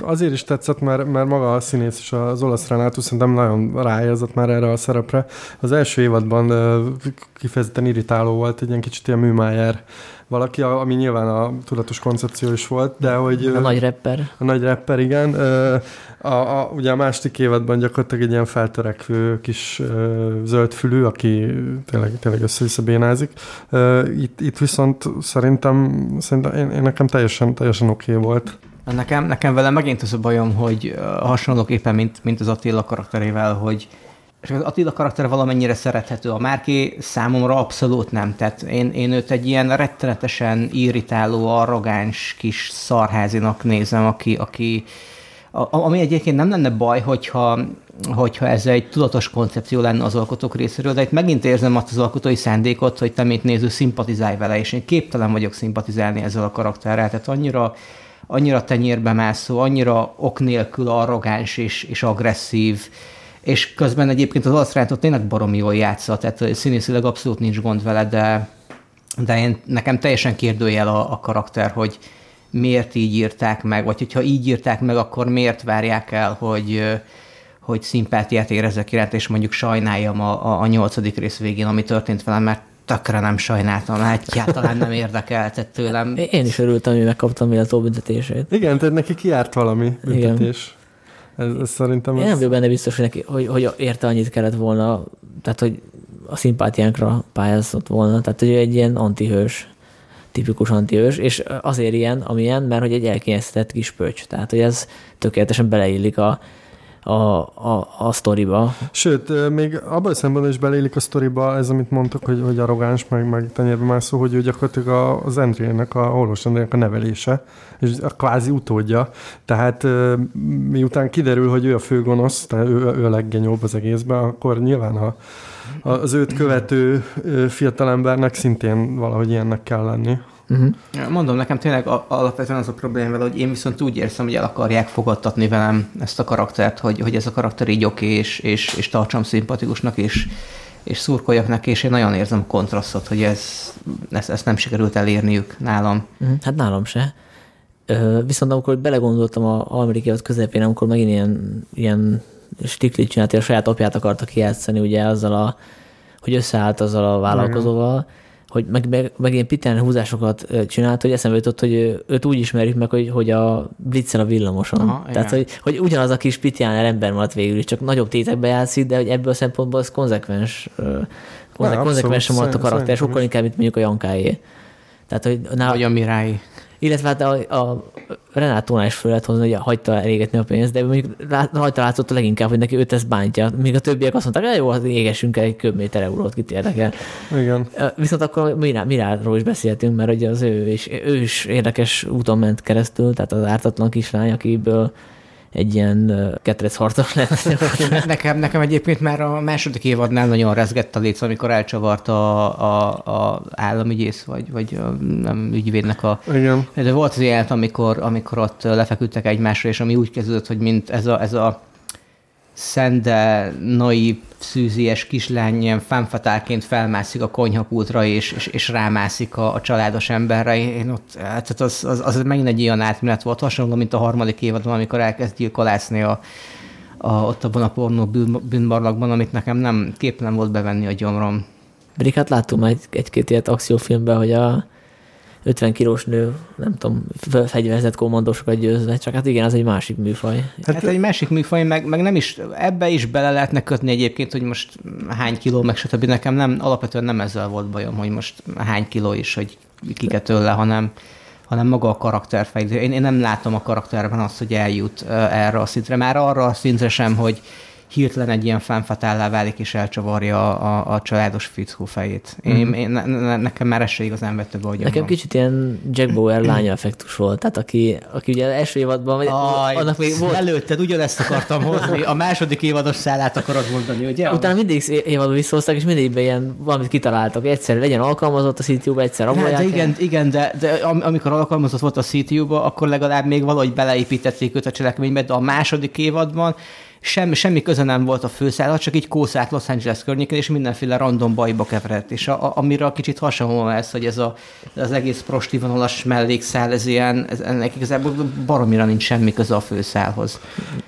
azért is tetszett, mert, mert maga a színész és az olasz Renátus szerintem nagyon ráérzett már erre a szerepre. Az első évadban kifejezetten irritáló volt, egy ilyen kicsit ilyen műmájer valaki, ami nyilván a tudatos koncepció is volt, de hogy... A nagy rapper. A nagy rapper, igen. A, a, ugye a második évadban gyakorlatilag egy ilyen feltörekvő kis zöldfülű, aki tényleg, tényleg össze-vissza bénázik. Itt, itt viszont szerintem, szerintem én, én nekem teljesen, teljesen oké okay volt. Nekem, nekem vele megint az a bajom, hogy hasonlók éppen, mint, mint az Attila karakterével, hogy és az Attila karakter valamennyire szerethető. A Márki számomra abszolút nem. Tehát én, én őt egy ilyen rettenetesen irritáló, arrogáns kis szarházinak nézem, aki, aki a, ami egyébként nem lenne baj, hogyha, hogyha ez egy tudatos koncepció lenne az alkotók részéről, de itt megint érzem azt az alkotói szándékot, hogy te, mint néző, szimpatizálj vele, és én képtelen vagyok szimpatizálni ezzel a karakterrel. Tehát annyira, annyira tenyérbe mászó, annyira ok nélkül arrogáns és, és agresszív, és közben egyébként az Asztrátot tényleg baromi jól játsza, tehát színészileg abszolút nincs gond vele, de, de én, nekem teljesen kérdőjel a, a karakter, hogy miért így írták meg, vagy hogyha így írták meg, akkor miért várják el, hogy, hogy szimpátiát érezzek iránt, és mondjuk sajnáljam a, a, a nyolcadik rész végén, ami történt velem, mert tökre nem sajnáltam, egyáltalán nem érdekeltett tőlem. Én is örültem, hogy megkaptam méltó büntetését. Igen, tehát neki kiárt valami büntetés. Igen. Ez, ez szerintem... Én nem vagyok benne biztos, hogy, neki, hogy, hogy érte annyit kellett volna, tehát hogy a szimpátiánkra pályázott volna, tehát hogy egy ilyen antihős, tipikus antihős, és azért ilyen, amilyen, mert hogy egy elkényeztetett kis pöcs, tehát hogy ez tökéletesen beleillik a, a, a, a sztoriba. Sőt, még abban a szemben is beleillik a sztoriba ez, amit mondtak, hogy, hogy arrogáns, meg, meg tenyérbe mászó, hogy ő gyakorlatilag az Andrének, a Holos Andrének a nevelése, és a kvázi utódja. Tehát miután kiderül, hogy ő a főgonosz, tehát ő, ő a leggenyóbb az egészben, akkor nyilván a, az őt követő fiatalembernek szintén valahogy ilyennek kell lenni. Uh-huh. Mondom, nekem tényleg alapvetően az a probléma vele, hogy én viszont úgy érzem, hogy el akarják fogadtatni velem ezt a karaktert, hogy, hogy ez a karakter így oké, és, és, és tartsam szimpatikusnak, és, és szurkoljak neki, és én nagyon érzem a kontrasztot, hogy ez, ezt, ezt nem sikerült elérniük nálam. Uh-huh. Hát nálam se. Viszont amikor belegondoltam a amerikai közepén, amikor megint ilyen, ilyen stiklit csinált, a saját apját akarta kijátszani, ugye azzal a, hogy összeállt azzal a vállalkozóval, hogy meg, meg, meg ilyen pitán húzásokat csinált, hogy eszembe jutott, hogy őt úgy ismerjük meg, hogy, hogy a blitzel a villamoson. Aha, Tehát, hogy, hogy ugyanaz a kis pitján ember maradt végül csak nagyobb tétekbe játszik, de hogy ebből a szempontból az konzekvens, konzekvens maradt a karakter, sokkal inkább, mint mondjuk a Jankáé. Tehát, hogy nála, Vagy a Mirai. Illetve hát a, a Renátónál is föl lehet hozni, hogy hagyta elégetni a pénzt, de mondjuk hagyta látszott a leginkább, hogy neki őt ezt bántja. Míg a többiek azt mondták, hogy jó, az égessünk el egy köbméter eurót, kit érdekel. Igen. Viszont akkor Mirárról is beszéltünk, mert ugye az ő is, ő is érdekes úton ment keresztül, tehát az ártatlan kislány, akiből egy ilyen ketrec harcos lett. [LAUGHS] nekem, nekem egyébként már a második évadnál nagyon rezgett a léc, amikor elcsavart a, a, a államügyész, vagy, vagy a, nem ügyvédnek a... Igen. De volt az élet, amikor, amikor ott lefeküdtek egymásra, és ami úgy kezdődött, hogy mint ez a, ez a szende, naív, szűzies kislány ilyen fanfatálként felmászik a konyhapultra, és, és, és rámászik a, a családos emberre. Én ott, hát az, az, az megint egy ilyen átmenet volt, hasonló, mint a harmadik évadban, amikor elkezd gyilkolászni a, a, ott abban a pornó bűnbarlagban, amit nekem nem képtelen volt bevenni a gyomrom. Pedig hát láttunk már egy, egy-két ilyet akciófilmben, hogy a 50 kilós nő, nem tudom, fegyverzett kommandósokat győzve, csak hát igen, az egy másik műfaj. Hát, hát egy másik műfaj, meg, meg nem is, ebbe is bele lehetne kötni egyébként, hogy most hány kiló, meg stb. Nekem nem, alapvetően nem ezzel volt bajom, hogy most hány kiló is, hogy kiket tőle, hanem, hanem maga a karakterfejlődés. Én, én nem látom a karakterben azt, hogy eljut erre a szintre. Már arra a szintre sem, hogy, hirtelen egy ilyen fánfatállá válik, és elcsavarja a, a családos fickó fejét. Én, mm. én, ne, nekem már ez se igazán vette be, Nekem van. kicsit ilyen Jack Bauer lánya effektus volt, tehát aki, aki ugye első évadban, vagy Aj, annak még volt... Előtted ugyanezt akartam hozni, a második évados szállát akarod mondani, ugye? Utána mindig évadban visszahozták, és mindig ilyen valamit kitaláltak. Egyszer legyen alkalmazott a CTU-ba, egyszer abban de igen, igen, de, de amikor alkalmazott volt a CTU-ba, akkor legalább még valahogy beleépítették őt a cselekménybe, de a második évadban semmi, semmi köze nem volt a főszállat, csak így kószált Los Angeles környékén, és mindenféle random bajba keveredt. És a, a, amire kicsit hasonló ez, hogy ez a, az egész prosti vonalas mellékszál, ez ilyen, ez, ennek igazából baromira nincs semmi köze a főszálhoz.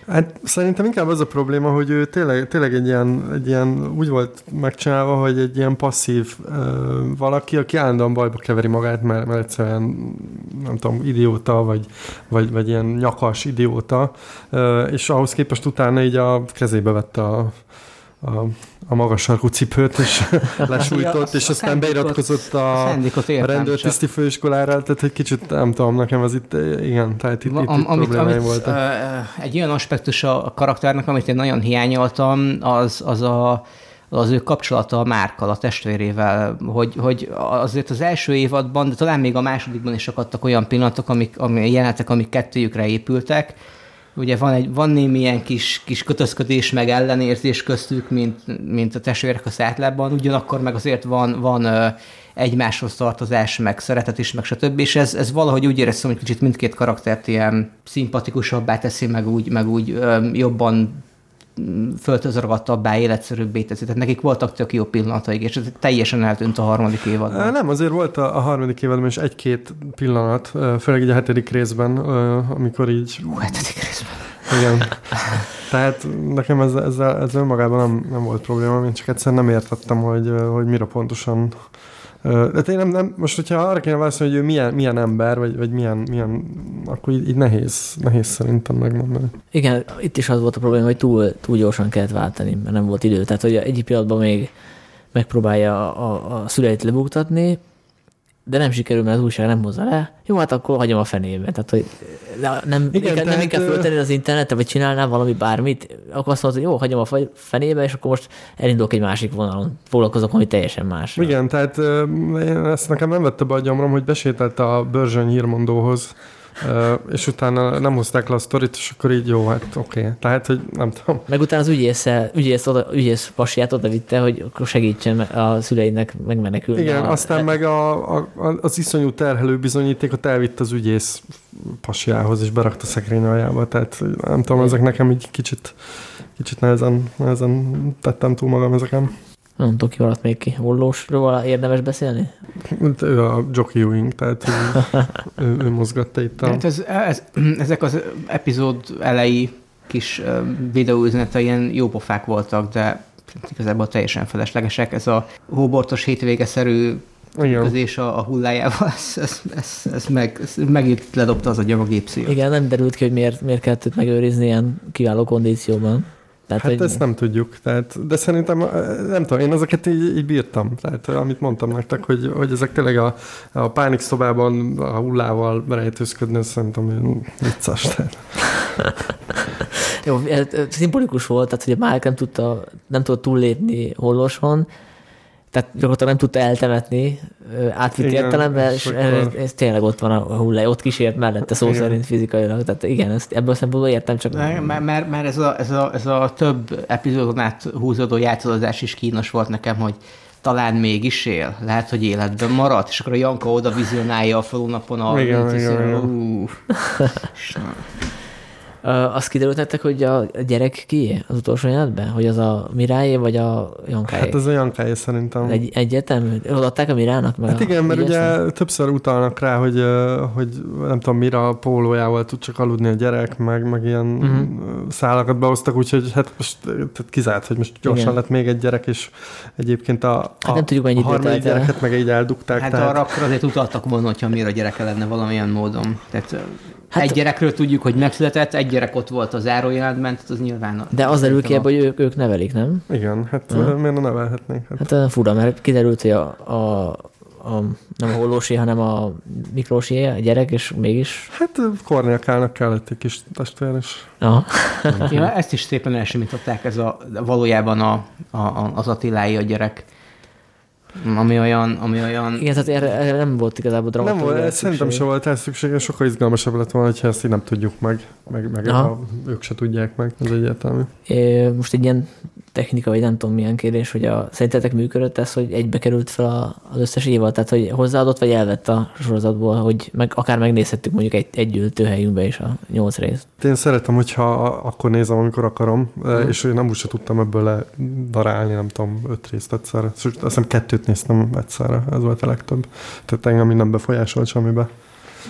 Hát szerintem inkább az a probléma, hogy ő tényleg, tényleg egy, ilyen, egy ilyen úgy volt megcsinálva, hogy egy ilyen passzív uh, valaki, aki állandóan bajba keveri magát, mert, mert egyszerűen nem tudom, idióta, vagy, vagy, vagy ilyen nyakas idióta, uh, és ahhoz képest utána így a kezébe vette a, a, a magas sarkú cipőt, és [LAUGHS] lesújtott, és aztán beiratkozott a, a, rendőrtiszti főiskolára, tehát egy kicsit nem tudom, nekem az itt, igen, tehát itt, itt, itt amit, amit, voltak. Egy olyan aspektus a karakternek, amit én nagyon hiányoltam, az, az a az ő kapcsolata a Márkkal, a testvérével, hogy, hogy azért az első évadban, de talán még a másodikban is akadtak olyan pillanatok, amik, amik jelenetek, amik kettőjükre épültek, ugye van, egy, van némi ilyen kis, kis kötözködés, meg ellenérzés köztük, mint, mint a testvérek a szátlában, ugyanakkor meg azért van, van egymáshoz tartozás, meg szeretet is, meg stb. És ez, ez valahogy úgy éreztem, hogy kicsit mindkét karaktert ilyen szimpatikusabbá teszi, meg úgy, meg úgy ö, jobban föltözragadtabbá, életszerűbbé teszi. Tehát nekik voltak tök jó pillanataik, és ez teljesen eltűnt a harmadik évadban. Nem, azért volt a, a harmadik évadban is egy-két pillanat, főleg így a hetedik részben, amikor így... Hú, hetedik részben. Igen. Tehát nekem ez, ezzel, ezzel önmagában nem, nem volt probléma, én csak egyszer nem értettem, hogy, hogy mire pontosan de én nem, nem, most, hogyha arra kéne válaszolni, hogy ő milyen, milyen ember, vagy, vagy milyen, milyen, akkor így, így nehéz, nehéz szerintem megmondani. Igen, itt is az volt a probléma, hogy túl, túl gyorsan kellett váltani, mert nem volt idő. Tehát, hogy egyik pillanatban még megpróbálja a, a, szüleit lebuktatni, de nem sikerül, mert az újság nem hozza le, jó, hát akkor hagyom a fenébe. Tehát, hogy nem, Igen, nem, tehát... kell föltenni az internetre, vagy csinálnám valami bármit, akkor azt mondod, hogy jó, hagyom a fenébe, és akkor most elindulok egy másik vonalon, foglalkozok ami teljesen más. Igen, tehát én ezt nekem nem vette be a gyomrom, hogy besételt a Börzsöny hírmondóhoz, és utána nem hozták le a sztorit, és akkor így jó, hát oké. Okay. Tehát, hogy nem tudom. Meg utána az ügyész, ügyész, oda, ügyész pasiát oda vitte, hogy akkor segítsen a szüleinek megmenekülni. Igen, a, aztán meg a, a, az iszonyú terhelő bizonyítékot elvitt az ügyész pasiához, és berakta szekrény aljába. Tehát nem tudom, ezek nekem így kicsit, kicsit nehezen, nehezen tettem túl magam ezeken. Nem tudom, ki maradt még ki. Hollósról érdemes beszélni? Ő a Jockey Ewing, tehát ő, [LAUGHS] ő, ő mozgatta itt a... Hát ez, ez, ezek az epizód elejé kis videóüzenete ilyen jópofák voltak, de igazából teljesen feleslegesek. Ez a hóbortos hétvégeszerű közés a, a hullájával, ez, ez, ez, ez, meg, ez megint ledobta az a gépszíjat. Igen, nem derült ki, hogy miért, miért kellett őt megőrizni ilyen kiváló kondícióban. Tehát, hát hogy... ezt nem tudjuk, tehát, de szerintem, nem tudom, én ezeket így, így bírtam. Tehát amit mondtam nektek, hogy, hogy ezek tényleg a, a pánik szobában a hullával rejtőzködni, szerintem vicces. Tehát. [LAUGHS] Jó, szimbolikus volt, tehát hogy a Mike nem tudta, nem tudta túllépni Holloson, tehát gyakorlatilag nem tudta eltemetni átvitt értelemben, és ez, ez, tényleg ott van a hullá, ott kísért mellette szó igen. szerint fizikailag. Tehát igen, ezt ebből a szempontból értem, csak... Mert, mert, mert ez, a, ez, a, ez a több epizódon át húzódó játszódás is kínos volt nekem, hogy talán mégis él, lehet, hogy életben maradt, és akkor a Janka oda vizionálja a falunapon a... Igen, igen, igen. [LAUGHS] azt kiderült nektek, hogy a gyerek ki az utolsó jelenetben? Hogy az a Mirályé, vagy a Jankáé? Hát az a Jankáé szerintem. Egy, egyetem? Odaadták a Mirának? Meg hát igen, mert ugye ezt? többször utalnak rá, hogy, hogy nem tudom, Mira pólójával tud csak aludni a gyerek, meg, meg ilyen uh-huh. szálakat behoztak, úgyhogy hát most tehát kizárt, hogy most gyorsan igen. lett még egy gyerek, és egyébként a, a, hát nem tudjuk, a harmadik gyereket meg így eldugták. Hát tehát... arra akkor azért utaltak volna, hogyha Mira gyereke lenne valamilyen módon. Tehát Hát, egy gyerekről tudjuk, hogy megszületett, egy gyerek ott volt az zárójelentben, tehát az nyilván... De az derül ki hogy ők, ők nevelik, nem? Igen, hát uh-huh. miért ne nevelhetnénk? Hát, hát fura, mert kiderült, hogy a, a, a nem a Hollósi, hanem a Miklósi a gyerek, és mégis... Hát Kornélkának kellett egy kis testvér is. Aha. ja, ezt is szépen elsimították, ez a, valójában a, a, az Attilái a gyerek ami olyan, ami olyan... Igen, tehát erre, erre nem volt igazából dramaturgia. Nem volt, szerintem sem volt el szükség, sokkal izgalmasabb lett volna, ha ezt így nem tudjuk meg, meg, meg a, ők se tudják meg, ez egyértelmű. É, most egy ilyen technika, vagy nem tudom milyen kérdés, hogy a, szerintetek működött ez, hogy egybe került fel az összes évad, tehát hogy hozzáadott, vagy elvett a sorozatból, hogy meg, akár megnézhettük mondjuk egy, egy ültőhelyünkbe is a nyolc részt. Én szeretem, hogyha akkor nézem, amikor akarom, mm. és nem úgy se tudtam ebből darálni, nem tudom, öt részt egyszer. Azt hiszem kettőt néztem egyszerre, ez volt a legtöbb. Tehát engem minden befolyásolt semmibe.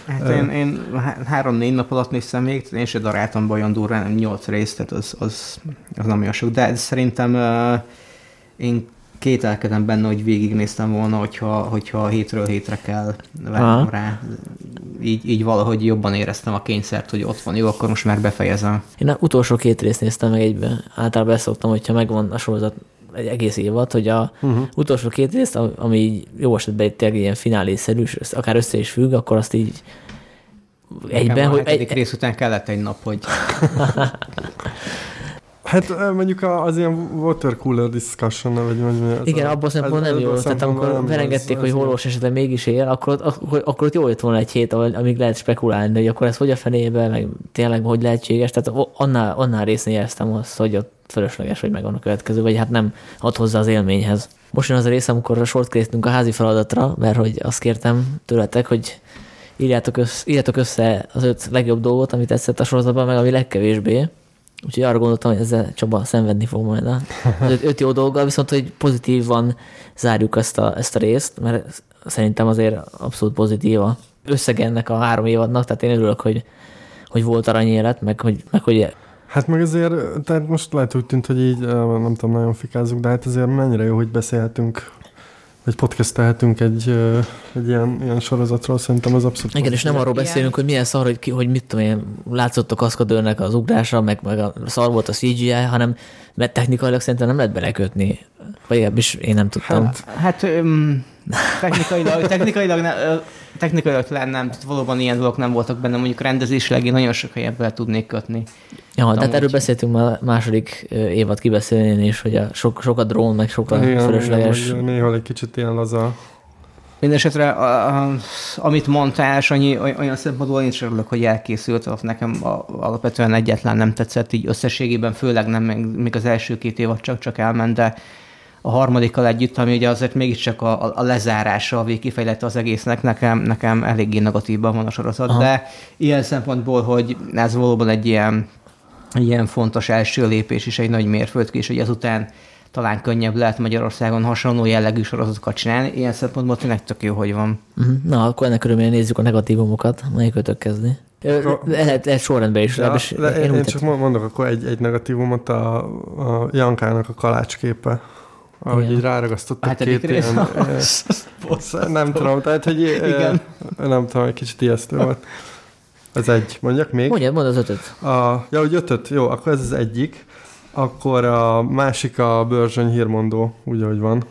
Hát én, én három-négy nap alatt néztem még, én sem daráltam be olyan durván, nyolc részt, tehát az, az, az nem olyan sok. De szerintem uh, én kételkedem benne, hogy végignéztem volna, hogyha, hogyha hétről hétre kell vennem rá. Így, így valahogy jobban éreztem a kényszert, hogy ott van, jó, akkor most már befejezem. Én utolsó két részt néztem meg egybe. Általában beszoktam, hogyha megvan a sorozat egy egész évad, hogy a uh-huh. utolsó két részt, ami jó esetben tényleg ilyen finálésszerű, akár össze is függ, akkor azt így egyben, hogy... egy... rész után kellett egy nap, hogy... [LAUGHS] Hát mondjuk az ilyen water cooler discussion, vagy mondjuk... Igen, a, abban szempontból nem jó. Tehát amikor verengedték, hogy holós esetben mégis él, akkor, akkor, akkor ott jó jött volna egy hét, amíg lehet spekulálni, hogy akkor ez hogy a fenébe, meg tényleg hogy lehetséges. Tehát annál, annál résznél éreztem azt, hogy ott fölösleges, hogy megvan a következő, vagy hát nem ad hozzá az élményhez. Most jön az a rész, amikor a sort készítünk a házi feladatra, mert hogy azt kértem tőletek, hogy írjátok össze, írjátok össze az öt legjobb dolgot, amit tetszett a sorozatban, meg ami legkevésbé. Úgyhogy arra gondoltam, hogy ezzel Csaba szenvedni fog majd a öt, öt jó dolga, viszont hogy pozitívan zárjuk ezt a, ezt a részt, mert szerintem azért abszolút pozitív a összeg ennek a három évadnak, tehát én örülök, hogy, hogy volt aranyélet, meg hogy, meg hogy Hát meg azért, tehát most lehet úgy tűnt, hogy így, nem tudom, nagyon fikázunk, de hát azért mennyire jó, hogy beszélhetünk egy podcastelhetünk egy, egy ilyen, ilyen sorozatról, szerintem az abszolút... Igen, és nem arról beszélünk, hogy milyen szar, hogy, ki, hogy mit tudom én, látszott a kaszkadőrnek az ugrása, meg, meg a szar volt a CGI, hanem mert technikailag szerintem nem lehet belekötni. Vagy legalábbis én nem tudtam. Hát, hát um, technikailag, technikailag, ne, technikailag talán nem, valóban ilyen dolgok nem voltak benne, mondjuk rendezésileg én nagyon sok helyet bele tudnék kötni. Ja, de hát erről beszéltünk már második évad kibeszélni is, hogy a sok, sok a drón, meg sok a fölösleges. néha egy kicsit ilyen laza Mindenesetre, amit mondtál, annyi, olyan szempontból én is örülök, hogy elkészült, nekem alapvetően egyetlen nem tetszett így összességében, főleg nem még az első két évad csak-csak elment, de a harmadikkal együtt, ami ugye azért mégiscsak a, a lezárása, a végkifejlete az egésznek, nekem, nekem eléggé negatívban van a sorozat, Aha. de ilyen szempontból, hogy ez valóban egy ilyen, ilyen fontos első lépés és egy nagy mérföldkés, hogy ezután talán könnyebb lehet Magyarországon hasonló jellegű sorozatokat csinálni. Ilyen szempontból tényleg tök jó, hogy van. Uh-huh. Na, akkor ennek örömére nézzük a negatívumokat. Melyik ötök kezdni? Lehet, lehet sorrendben is. Ja, le, én, én, én csak mondok akkor egy, egy negatívumot, a, a Jankának a kalácsképe. Ahogy Igen. így ráragasztottak hát két ilyen... [LAUGHS] nem tudom, tehát, hogy Igen. nem tudom, egy kicsit ijesztő volt. Ez egy. Mondjak még? Mondjad, mondd az ötöt. A, ja, hogy ötöt, jó, akkor ez az egyik. Akkor a másik a Börzsöny hírmondó, úgy, ahogy van.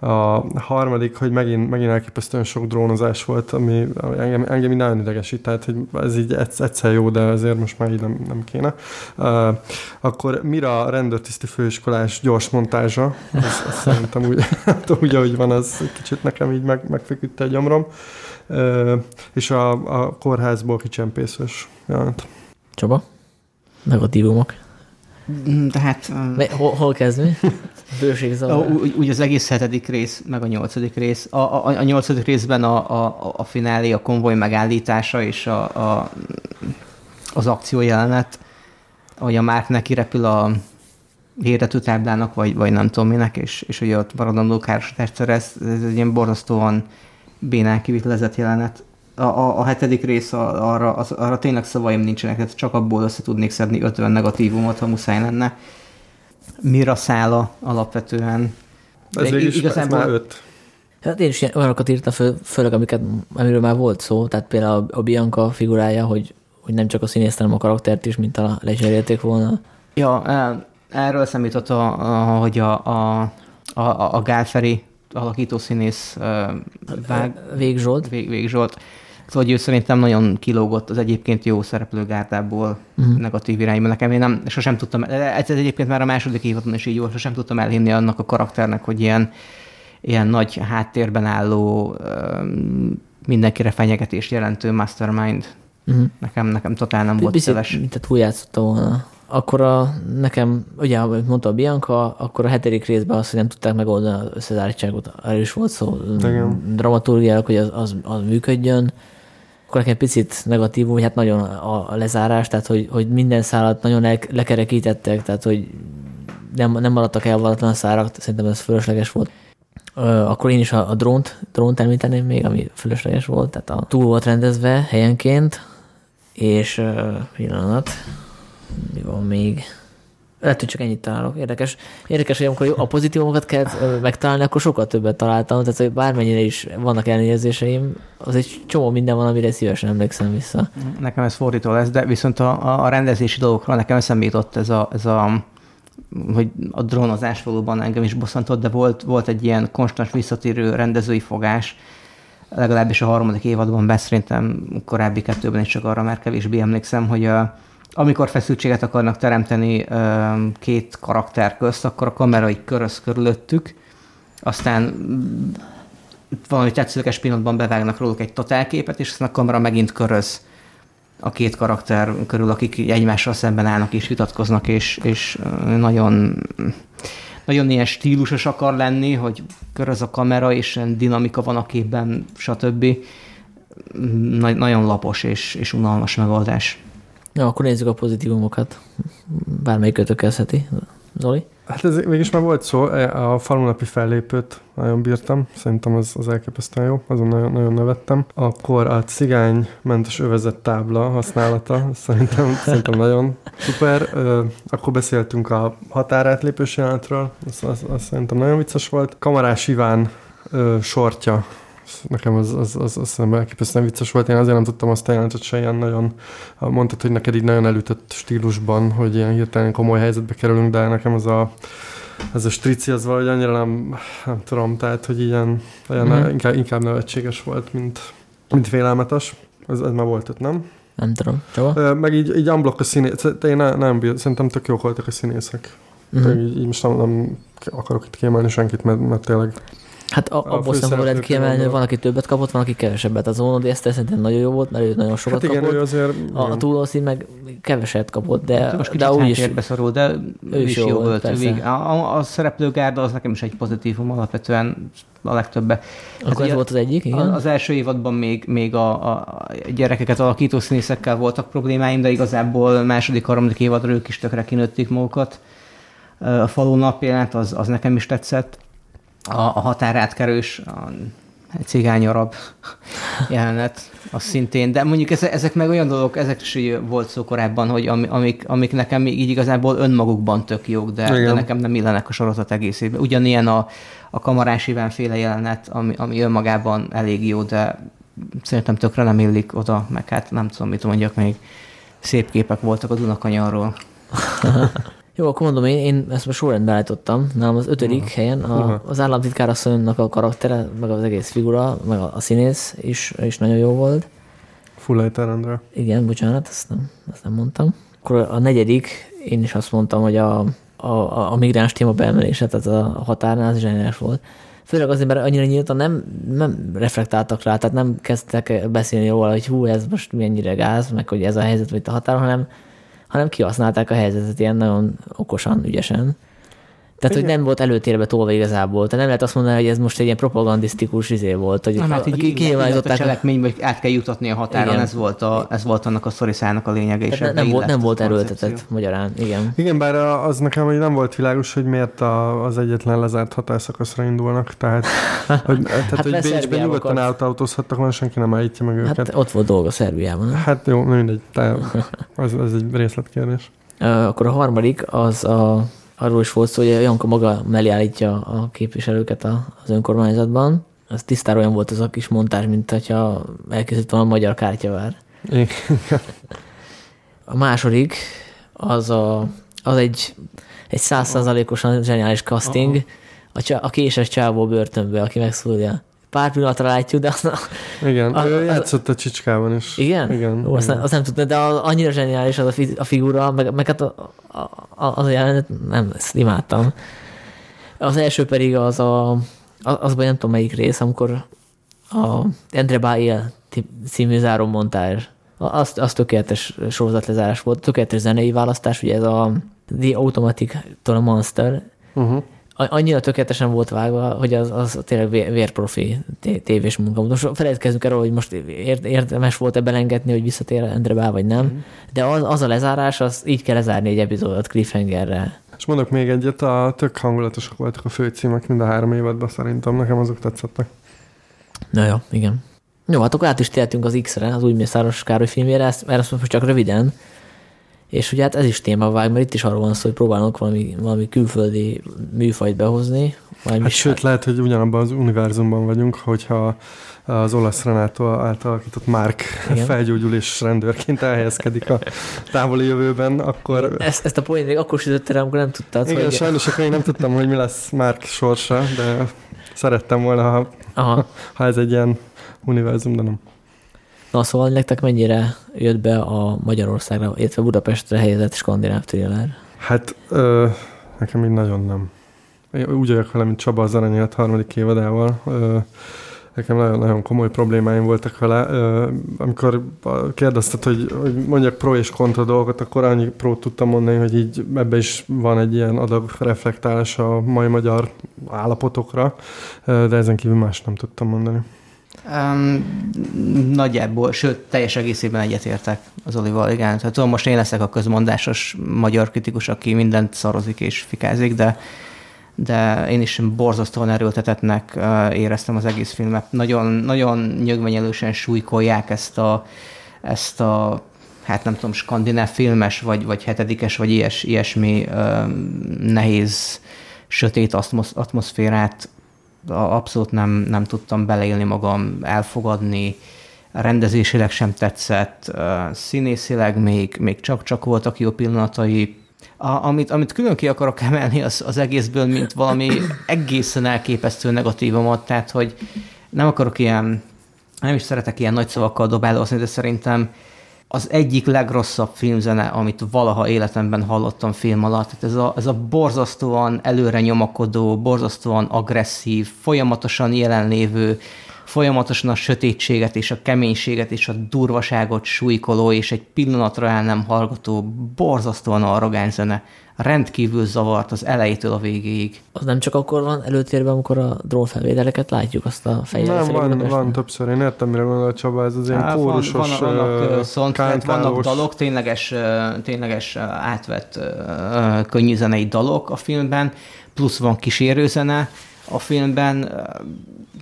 A harmadik, hogy megint, megint elképesztően sok drónozás volt, ami engem, engem nagyon idegesít, tehát hogy ez így egyszer jó, de azért most már így nem, nem kéne. Uh, akkor Mira rendőrtiszti főiskolás gyors montázsa, ez, ez szerintem úgy, [LAUGHS] úgy, ahogy van, az kicsit nekem így meg, megfeküdte a gyomrom. Uh, és a, a kórházból kicsempészős jelent. Csaba? Negatívumok? Tehát... Hol, hol kezdünk? [LAUGHS] Bőségzavar. Úgy, úgy az egész hetedik rész, meg a nyolcadik rész. A, a, a nyolcadik részben a, a, a finálé, a konvoj megállítása és a, a, az akciójelenet, ahogy a Márk neki repül a hirdetőtáblának, vagy, vagy nem tudom minek, és, és ugye ott maradandó károsodást szerez, ez egy ilyen borzasztóan bénán kivitelezett jelenet. A, a, a hetedik rész arra, az, arra tényleg szavaim nincsenek, tehát csak abból össze tudnék szedni 50 negatívumot, ha muszáj lenne mira szála alapvetően. Ez végig igazából... már öt. Hát én is olyanokat írtam föl, főleg amiket, amiről már volt szó, tehát például a Bianca figurája, hogy, hogy nem csak a színészt, hanem a karaktert is, mint a lecserélték volna. Ja, erről számított, a, a, hogy a, a, a, a Gálferi alakító színész Vág, Vég Zsolt. Vég, Vég Zsolt Szóval, hogy ő szerintem nagyon kilógott az egyébként jó szereplő gárdából uh-huh. negatív irányba. Nekem én nem, sosem tudtam, ez egyébként már a második évadon is így volt, sosem tudtam elhinni annak a karakternek, hogy ilyen, ilyen nagy háttérben álló, mindenkire fenyegetést jelentő mastermind. Uh-huh. Nekem, nekem totál nem volt szeles. Mint a túljátszotta volna. Akkor a, nekem, ugye, ahogy mondta a Bianca, akkor a hetedik részben azt, hogy nem tudták megoldani az összezártságot, erről is volt szó. Dramaturgiák, hogy az, az, az működjön akkor nekem picit negatív, hogy hát nagyon a, a lezárás, tehát hogy, hogy minden szállat nagyon le, lekerekítettek, tehát hogy nem, nem maradtak el valatlan szárak, szerintem ez fölösleges volt. Ö, akkor én is a, a drónt, drónt említeném még, ami fölösleges volt, tehát a túl volt rendezve helyenként, és uh, pillanat, mi van még? Lehet, hogy csak ennyit találok. Érdekes, érdekes hogy amikor a pozitívumokat kell megtalálni, akkor sokkal többet találtam. Tehát, hogy bármennyire is vannak elnézéseim, az egy csomó minden van, amire szívesen emlékszem vissza. Nekem ez fordító lesz, de viszont a, a rendezési dolgokra nekem eszembe jutott ez a, ez a hogy a drónozás valóban engem is bosszantott, de volt, volt egy ilyen konstans visszatérő rendezői fogás, legalábbis a harmadik évadban, be szerintem korábbi kettőben is csak arra már kevésbé emlékszem, hogy a, amikor feszültséget akarnak teremteni két karakter közt, akkor a kamera így köröz körülöttük, aztán valami tetszőleges pillanatban bevágnak róluk egy totálképet, és aztán a kamera megint köröz a két karakter körül, akik egymással szemben állnak és vitatkoznak, és, és nagyon, nagyon ilyen stílusos akar lenni, hogy köröz a kamera, és dinamika van a képben, stb. Nagy, nagyon lapos és, és unalmas megoldás. Ja, akkor nézzük a pozitívumokat. Bármelyik kezdheti. Zoli? Hát ez mégis már volt szó, e, a falunapi fellépőt nagyon bírtam, szerintem az, az elképesztően jó, azon nagyon, nagyon nevettem. Akkor a cigány mentes övezett tábla használata, szerintem, [LAUGHS] szerintem nagyon szuper. Akkor beszéltünk a határátlépős jelenetről, az, az, az szerintem nagyon vicces volt. Kamarás Iván sortja nekem az, az, az, az elképesztően vicces volt. Én azért nem tudtam azt a jelentet se ilyen nagyon, mondtad, hogy neked így nagyon elütött stílusban, hogy ilyen hirtelen komoly helyzetbe kerülünk, de nekem az a ez a strici az valahogy annyira nem, nem tudom, tehát, hogy ilyen, olyan mm-hmm. inkább, inkább nevetséges volt, mint, mint félelmetes. Ez, ez már volt ott, nem? Nem tudom. Csaba? Meg így, így unblock a színész, én nem, nem szerintem tök jók voltak a színészek. Mm-hmm. Így, így most nem, nem akarok itt kiemelni senkit, mert, mert tényleg Hát a, abból szempontból lehet kiemelni, van, aki többet kapott, van, aki kevesebbet. Az Ono Eszter szerintem nagyon jó volt, mert ő nagyon sokat hát igen, kapott. Ő azért, a, a túlószí meg keveset kapott, de, hát most de úgy is... beszorul, de ő is jó, jó volt. a, a, a szereplőgárda az nekem is egy pozitívum alapvetően a legtöbbe. Akkor hát ez volt az egyik, igen? Az első évadban még, még a, a gyerekeket alakító színészekkel voltak problémáim, de igazából második, harmadik évadra ők is tökre kinőtték magukat. A falu napjelent, az, az nekem is tetszett a, a határátkerős, a cigány arab jelenet, az szintén, de mondjuk ezek, ezek meg olyan dolgok, ezek is volt szó korábban, hogy amik, amik nekem így igazából önmagukban tök jók, de, de nekem nem illenek a sorozat egészében. Ugyanilyen a, a kamarás Iván féle jelenet, ami, ami önmagában elég jó, de szerintem tökre nem illik oda, meg hát nem tudom, mit mondjak még. Szép képek voltak a Dunakanyarról. [LAUGHS] Jó, akkor mondom, én, én ezt most sorrendben állítottam. Nálam az ötödik uh-huh. helyen a, uh-huh. az államtitkárasszonynak a karaktere, meg az egész figura, meg a, a színész is, is nagyon jó volt. Fullejter Igen, bocsánat, ezt nem, ezt nem mondtam. Akkor a negyedik, én is azt mondtam, hogy a, a, a migráns téma beemelése, tehát a határnál az zseniális volt. Főleg azért, mert annyira nyíltan nem, nem reflektáltak rá, tehát nem kezdtek beszélni róla, hogy hú, ez most mennyire gáz, meg hogy ez a helyzet, vagy a határon, hanem hanem kihasználták a helyzetet ilyen nagyon okosan, ügyesen. Tehát, Igen. hogy nem volt előtérbe tolva igazából. Tehát nem lehet azt mondani, hogy ez most egy ilyen propagandisztikus izé volt. Hogy nem, hát így kinyilvánították. A cselekmény, át kell jutatni a határon, ez volt, a, ez volt annak a szoriszának a lényege. És nem, nem volt, nem volt erőltetett magyarán, igen. Igen, bár az nekem hogy nem volt világos, hogy miért a, az egyetlen lezárt határszakaszra indulnak. Tehát, [LAUGHS] hogy, tehát, hát hogy Bécsben nyugodtan átautózhattak, van senki nem állítja meg hát őket. ott volt dolga Szerbiában. Hát jó, mindegy. Ez, [LAUGHS] ez egy részletkérdés. Akkor a harmadik az a arról is volt szó, hogy Janka maga mellé állítja a képviselőket az önkormányzatban. Az tisztára olyan volt az a kis montázs, mint hogyha elkészült volna a magyar kártyavár. A második az, a, az egy, egy százszázalékosan zseniális casting, a, a késes csávó börtönbe, aki megszólja pár pillanatra látjuk, de az... Igen, az, ő játszott a csicskában is. Igen? Igen. Ó, azt, igen. Nem, azt nem tudtam, de az, annyira zseniális az a, fi, a figura, meg, meg hát a, a, a, az a jelenet, nem, ezt imádtam. Az első pedig az a, az nem tudom melyik rész, amikor a Endre Bail című zárómontázs, az, az tökéletes sorozatlezárás volt, tökéletes zenei választás, ugye ez a The Automatic Monster, uh-huh annyira tökéletesen volt vágva, hogy az, az tényleg vérprofi tévés munka. Most felejtkezzünk erről, hogy most érdemes volt-e belengedni, hogy visszatér Endre Bá, vagy nem, mm. de az, az a lezárás, az így kell lezárni egy epizódot cliffhangerrel. És mondok még egyet, a tök hangulatosak voltak a főcímek mind a három évadban szerintem, nekem azok tetszettek. Na jó, igen. Jó, hát akkor át is tértünk az X-re, az új Mészáros Károly filmjére, ezt, mert azt most csak röviden, és ugye hát ez is vág, mert itt is arról van szó, hogy próbálnak valami, valami külföldi műfajt behozni. Hát sőt, hát... lehet, hogy ugyanabban az univerzumban vagyunk, hogyha az olasz Renato által alakított Mark Igen. felgyógyulés rendőrként elhelyezkedik a távoli jövőben, akkor... Ezt, ezt a poént még akkor sütöttem, amikor nem tudtad, Igen, hogy... sajnos akkor én nem tudtam, hogy mi lesz Mark sorsa, de szerettem volna, ha, Aha. ha ez egy ilyen univerzum, de nem. Na szóval nektek mennyire jött be a Magyarországra, illetve Budapestre helyezett skandináv thriller? Hát ö, nekem így nagyon nem. Én úgy vagyok vele, mint Csaba az Aranyélet harmadik évadával. Ö, nekem nagyon-nagyon komoly problémáim voltak vele. Amikor kérdezted, hogy, hogy mondjak pro és kontra dolgokat, akkor annyi pro tudtam mondani, hogy így ebbe is van egy ilyen adag reflektálás a mai magyar állapotokra, de ezen kívül más nem tudtam mondani. Um, nagyjából, sőt, teljes egészében egyetértek az Olival, igen. Tehát tudom, most én leszek a közmondásos magyar kritikus, aki mindent szarozik és fikázik, de de én is borzasztóan erőltetetnek éreztem az egész filmet. Nagyon, nagyon nyögvenyelősen súlykolják ezt a, ezt a hát nem tudom, skandináv filmes, vagy, vagy hetedikes, vagy ilyes, ilyesmi nehéz, sötét atmoszférát abszolút nem, nem tudtam beleélni magam, elfogadni, rendezésileg sem tetszett, színészileg még, még csak-csak voltak jó pillanatai. A, amit, amit külön ki akarok emelni az, az egészből, mint valami egészen elképesztő negatívumot, tehát hogy nem akarok ilyen, nem is szeretek ilyen nagy szavakkal dobálózni, de szerintem az egyik legrosszabb filmzene, amit valaha életemben hallottam film alatt. Tehát ez a, ez a borzasztóan előre nyomakodó, borzasztóan agresszív, folyamatosan jelenlévő, folyamatosan a sötétséget és a keménységet és a durvaságot súlykoló és egy pillanatra el nem hallgató, borzasztóan arrogáns zene rendkívül zavart az elejétől a végéig. Az nem csak akkor van előtérben, amikor a drónfelvételeket látjuk, azt a fejjel. Nem, van, van többször. Én értem, mire gondol Csaba, ez az ilyen Á, kórusos, van, vannak, uh, szont, vannak dalok, tényleges, tényleges átvett könnyű zenei dalok a filmben, plusz van kísérőzene a filmben,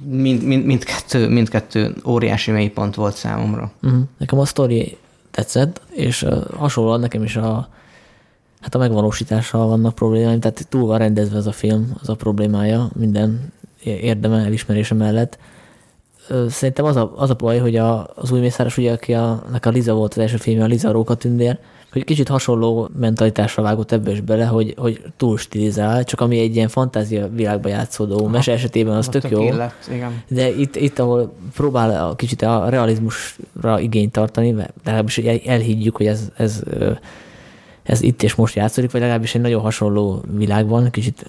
mind, mind, mindkettő, mindkettő óriási mélypont volt számomra. Uh-huh. Nekem a sztori tetszett, és hasonlóan nekem is a hát a megvalósítással vannak problémáim, tehát túl van rendezve ez a film, az a problémája minden érdeme elismerése mellett. Szerintem az a, az a baj, hogy a, az új Mészáros, ugye, aki a, a Liza volt az első filmje, a Liza Róka tündér, hogy kicsit hasonló mentalitásra vágott ebbe is bele, hogy, hogy túl stilizál, csak ami egy ilyen fantázia világba játszódó Aha. mese esetében az tök, tök jó. Illet, igen. De itt, itt, ahol próbál a kicsit a realizmusra igényt tartani, de legalábbis elhiggyük, hogy ez, ez ez itt és most játszódik, vagy legalábbis egy nagyon hasonló világban, kicsit,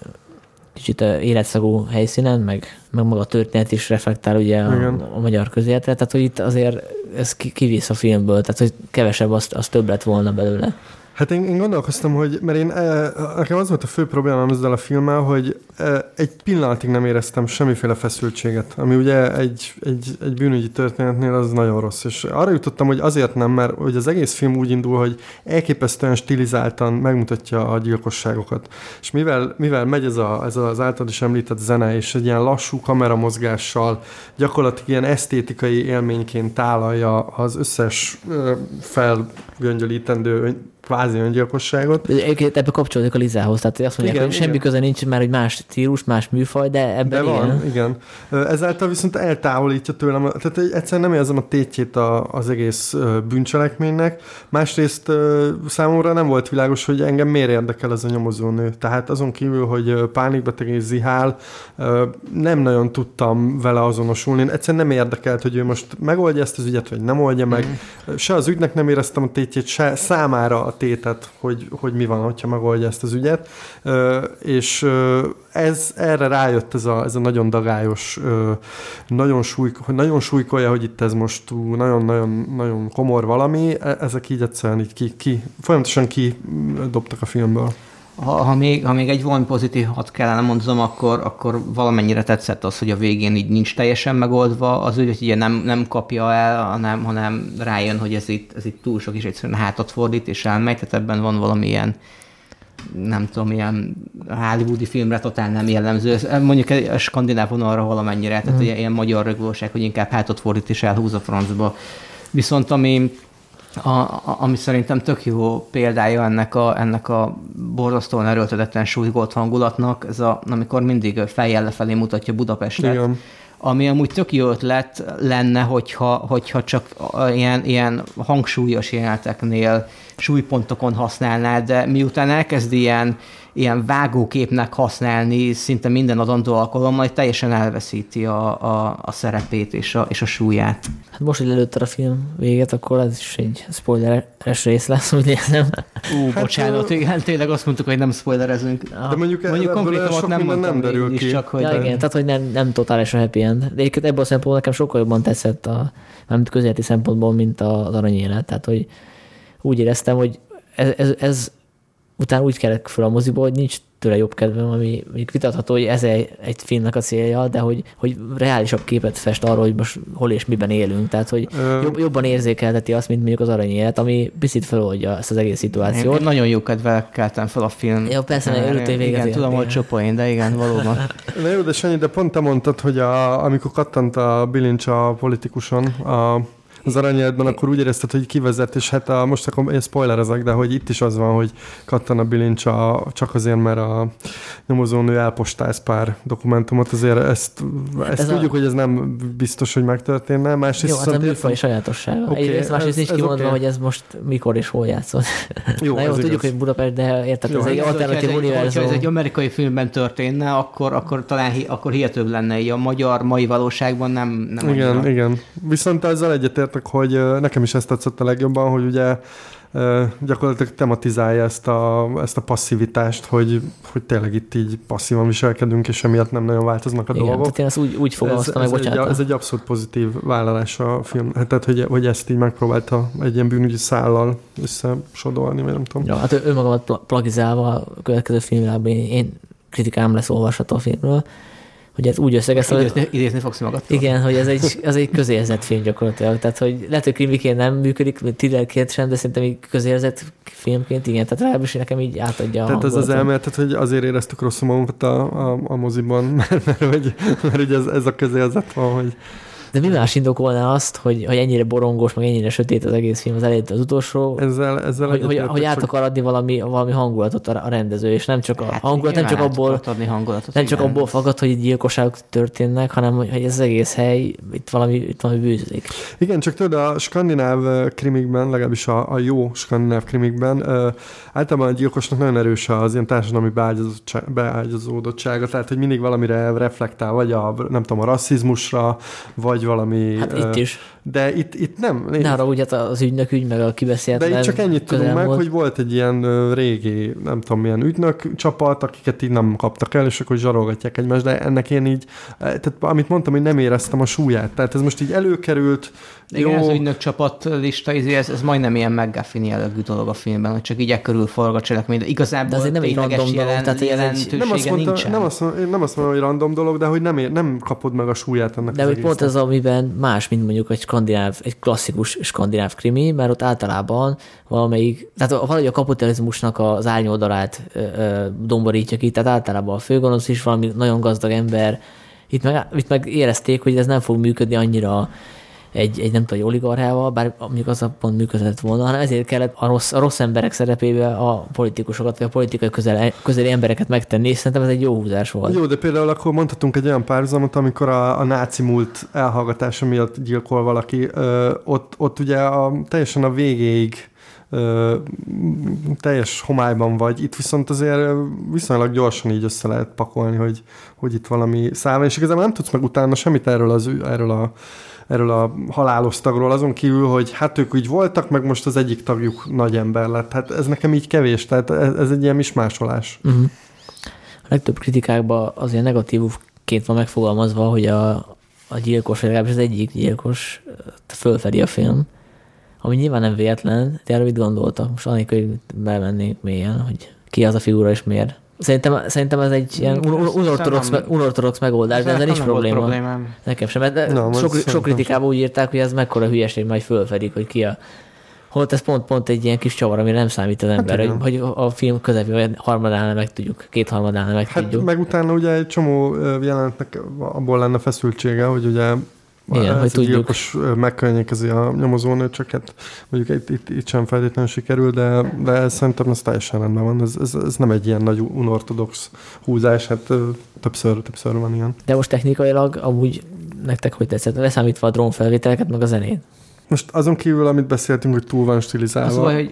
kicsit életszagú helyszínen, meg, meg maga a történet is reflektál ugye a, a magyar közéletre, tehát hogy itt azért ez kivisz a filmből, tehát hogy kevesebb, az, az több lett volna belőle. Hát én, én gondolkoztam, hogy, mert én, eh, nekem az volt a fő problémám ezzel a filmmel, hogy eh, egy pillanatig nem éreztem semmiféle feszültséget, ami ugye egy, egy, egy bűnügyi történetnél az nagyon rossz. És arra jutottam, hogy azért nem, mert hogy az egész film úgy indul, hogy elképesztően stilizáltan megmutatja a gyilkosságokat. És mivel, mivel megy ez, a, ez az általad is említett zene, és egy ilyen lassú kameramozgással gyakorlatilag ilyen esztétikai élményként tálalja az összes felgöngyölítendő kvázi öngyilkosságot. Egyébként ebbe kapcsolódik a Lizához, tehát azt mondják, igen, hogy semmi igen. köze nincs már, hogy más stílus, más műfaj, de ebben de van, igen. Ezáltal viszont eltávolítja tőlem, tehát egyszerűen nem érzem a tétjét az egész bűncselekménynek. Másrészt számomra nem volt világos, hogy engem miért érdekel ez a nyomozónő. Tehát azon kívül, hogy pánikbeteg és zihál, nem nagyon tudtam vele azonosulni. Egyszerűen nem érdekelt, hogy ő most megoldja ezt az ügyet, vagy nem oldja meg. Mm. Se az ügynek nem éreztem a tétjét, se számára a tétet, hogy, hogy mi van, hogyha megoldja ezt az ügyet. És ez, erre rájött ez a, ez a nagyon dagályos, nagyon, súly, nagyon súlykolja, hogy itt ez most nagyon-nagyon nagyon komor valami, e, ezek így egyszerűen így ki, ki folyamatosan kidobtak a filmből ha, ha, még, ha még egy valami hat kellene mondom, akkor, akkor valamennyire tetszett az, hogy a végén így nincs teljesen megoldva az ügy, hogy ugye nem, nem kapja el, hanem, hanem rájön, hogy ez itt, ez itt túl sok, és egyszerűen hátat fordít, és elmegy, tehát ebben van valamilyen nem tudom, ilyen hollywoodi filmre totál nem jellemző. Mondjuk a skandináv vonalra valamennyire, tehát mm. ilyen magyar rögvóság, hogy inkább hátat fordít és elhúz a francba. Viszont ami a, a, ami szerintem tök jó példája ennek a, ennek a borzasztóan erőltetetten súlygolt hangulatnak, ez a, amikor mindig fejjel lefelé mutatja Budapestet. Igen ami amúgy tök jó ötlet lenne, hogyha, hogyha csak ilyen, ilyen hangsúlyos jeleneteknél súlypontokon használná, de miután elkezd ilyen ilyen vágóképnek használni szinte minden adandó alkalommal, majd teljesen elveszíti a, a, a szerepét és a, és a súlyát. Hát most, hogy lelőtte a film véget, akkor ez is egy spoileres rész lesz, úgy érzem. Ú, hát, bocsánat, igen, tényleg azt mondtuk, hogy nem spoilerezünk. De mondjuk, mondjuk konkrétan nem mondtam nem derül ki. Is, csak, hogy ja, igen, tehát, hogy nem, nem totális a happy end. De egyébként ebből a szempontból nekem sokkal jobban tetszett a, mármint közéleti szempontból, mint az aranyélet. Tehát, hogy úgy éreztem, hogy ez, ez, ez utána úgy kellett fel a moziból, hogy nincs tőle jobb kedvem, ami mondjuk vitatható, hogy ez egy, egy filmnek a célja, de hogy, hogy reálisabb képet fest arról, hogy most hol és miben élünk. Tehát, hogy Ö... jobb, jobban érzékelteti azt, mint mondjuk az aranyélet, ami picit feloldja ezt az egész szituációt. Én nagyon jó kedvel keltem fel a film. Ja, persze, mert örültél végig Igen, tudom, hogy csopoén, de igen, valóban. Na jó, de Sanyi, de pont te mondtad, hogy a, amikor kattant a bilincs a politikuson, a az aranyedben, akkor úgy érezted, hogy kivezet, és hát a, most akkor én spoilerezek, de hogy itt is az van, hogy kattan a bilincs a, csak azért, mert a nyomozónő elpostáz pár dokumentumot, azért ezt, hát ezt ez tudjuk, a... hogy ez nem biztos, hogy megtörténne. Másrészt jó, hát a műfaj sajátossága. Okay, Egyrészt másrészt nincs kimondva, okay. hogy ez most mikor és hol játszott. [LAUGHS] Jó, Na jó, tudjuk, igaz. hogy Budapest, de érted, jó, ez egy alternatív univerzum. Ha ez egy amerikai filmben történne, akkor, akkor talán akkor hihetőbb lenne, így a magyar mai valóságban nem, nem Igen, annyira. igen. Viszont ezzel egyetért egyetértek, hogy nekem is ezt tetszett a legjobban, hogy ugye gyakorlatilag tematizálja ezt a, ezt a passzivitást, hogy, hogy tényleg itt így passzívan viselkedünk, és emiatt nem nagyon változnak a Igen, dolgok. tehát én ezt úgy, úgy fogalmaztam ez, meg, ez, egy, ez egy abszolút pozitív vállalás a film. Hát, tehát, hogy, hogy ezt így megpróbálta egy ilyen bűnügyi szállal összesodolni, vagy nem tudom. Ja, hát ő, ő magamat pla- plagizálva a következő filmvilágban én, én kritikám lesz olvasható a filmről, hogy ez úgy összegezte, hogy Idézni, idézni fogsz magadtól? igen, hogy ez egy, [LAUGHS] ez egy közérzett film gyakorlatilag. Tehát, hogy lehet, hogy krimiként nem működik, thrillerként sem, de szerintem így közérzett filmként igen. Tehát legalábbis nekem így átadja Tehát a ez az elméletet, hogy azért éreztük rosszul magunkat a, a, a moziban, [LAUGHS] mert, mert, hogy, mert ugye ez, ez a közérzet van, hogy De mi más indokolná azt, hogy, hogy ennyire borongos, meg ennyire sötét az egész film az elejétől az utolsó, ezzel, ezzel hogy, hogy, hogy át akar adni valami, valami hangulatot a, rendező, és nem csak a hát hangulat, nem csak abból, adni hangulatot. nem csak igen. abból fakad, hogy gyilkosságok történnek, hanem hogy ez az egész hely, itt valami, itt valami bűzlik. Igen, csak tudod, a skandináv krimikben, legalábbis a, a jó skandináv krimikben, általában a gyilkosnak nagyon erős az ilyen társadalmi beágyazódottsága, tehát hogy mindig valamire reflektál, vagy a, nem tudom, a rasszizmusra, vagy valami... Hát itt is. De itt, itt nem. Ne arra úgy, hát az ügynök ügy, meg a kibeszélt. De itt csak ennyit tudunk meg, hogy volt egy ilyen régi, nem tudom milyen ügynök csapat, akiket így nem kaptak el, és akkor zsarolgatják egymást, de ennek én így, eh, tehát amit mondtam, hogy nem éreztem a súlyát. Tehát ez most így előkerült, Igen, jó, az ügynök csapat lista, ez, ez majdnem ilyen McGuffin jellegű dolog a filmben, hogy csak így e körül forog a cselekmény, de igazából De azért nem egy random dolog, jelen, tehát ez egy- jelentősége nem azt, mondta, nincsen. nem, azt, én nem azt mondom, hogy random dolog, de hogy nem, ér, nem kapod meg a súlyát ennek De az hogy pont ez, amiben más, mint mondjuk egy skandináv, egy klasszikus skandináv krimi, mert ott általában valamelyik, tehát valahogy a kapitalizmusnak az árnyoldalát domborítja ki, tehát általában a főgonosz is valami nagyon gazdag ember. Itt meg, itt meg érezték, hogy ez nem fog működni annyira egy, egy nem tudom, egy oligarchával, bár mondjuk az a pont működhetett volna, hanem ezért kellett a rossz, a rossz emberek szerepébe a politikusokat, vagy a politikai közel, közeli embereket megtenni, és szerintem ez egy jó húzás volt. Jó, de például akkor mondhatunk egy olyan párhuzamot, amikor a, a náci múlt elhallgatása miatt gyilkol valaki, ö, ott, ott ugye a, teljesen a végéig ö, teljes homályban vagy. Itt viszont azért viszonylag gyorsan így össze lehet pakolni, hogy, hogy itt valami szám, és igazából nem tudsz meg utána semmit erről, az, erről a erről a halálos tagról, azon kívül, hogy hát ők úgy voltak, meg most az egyik tagjuk nagy ember lett. Hát ez nekem így kevés, tehát ez, ez egy ilyen mismásolás. Uh-huh. A legtöbb kritikákban azért negatívként van megfogalmazva, hogy a, a gyilkos, vagy legalábbis az egyik gyilkos fölfedi a film, ami nyilván nem véletlen, de erről mit gondoltak? Most annélkül, hogy belemennénk mélyen, hogy ki az a figura és miért. Szerintem, szerintem ez egy ilyen un- un- unortodox, me- unortodox megoldás, de ezzel nincs probléma. problémám. Nekem sem, mert Na, majd sok, sok kritikában úgy írták, hogy ez mekkora hülyeség, majd fölfedik, hogy ki a Holott ez pont, pont egy ilyen kis csavar, amire nem számít az ember, igen. hogy, hogy a film közepén harmadánál meg tudjuk, két harmadánál meg Hát tudjuk. meg utána ugye egy csomó jelenetnek abból lenne feszültsége, hogy ugye Igen, ez hogy a tudjuk. gyilkos ö, megkörnyékezi a nyomozónőt, csak hát mondjuk itt, itt, itt sem feltétlenül sikerül, de, de ez szerintem ez teljesen rendben van. Ez, ez, ez nem egy ilyen nagy unortodox húzás, hát többször, többször van ilyen. De most technikailag amúgy nektek hogy tetszett? Leszámítva a drónfelvételeket, meg a zenét. Most azon kívül, amit beszéltünk, hogy túl van stilizálva. Az baj, hogy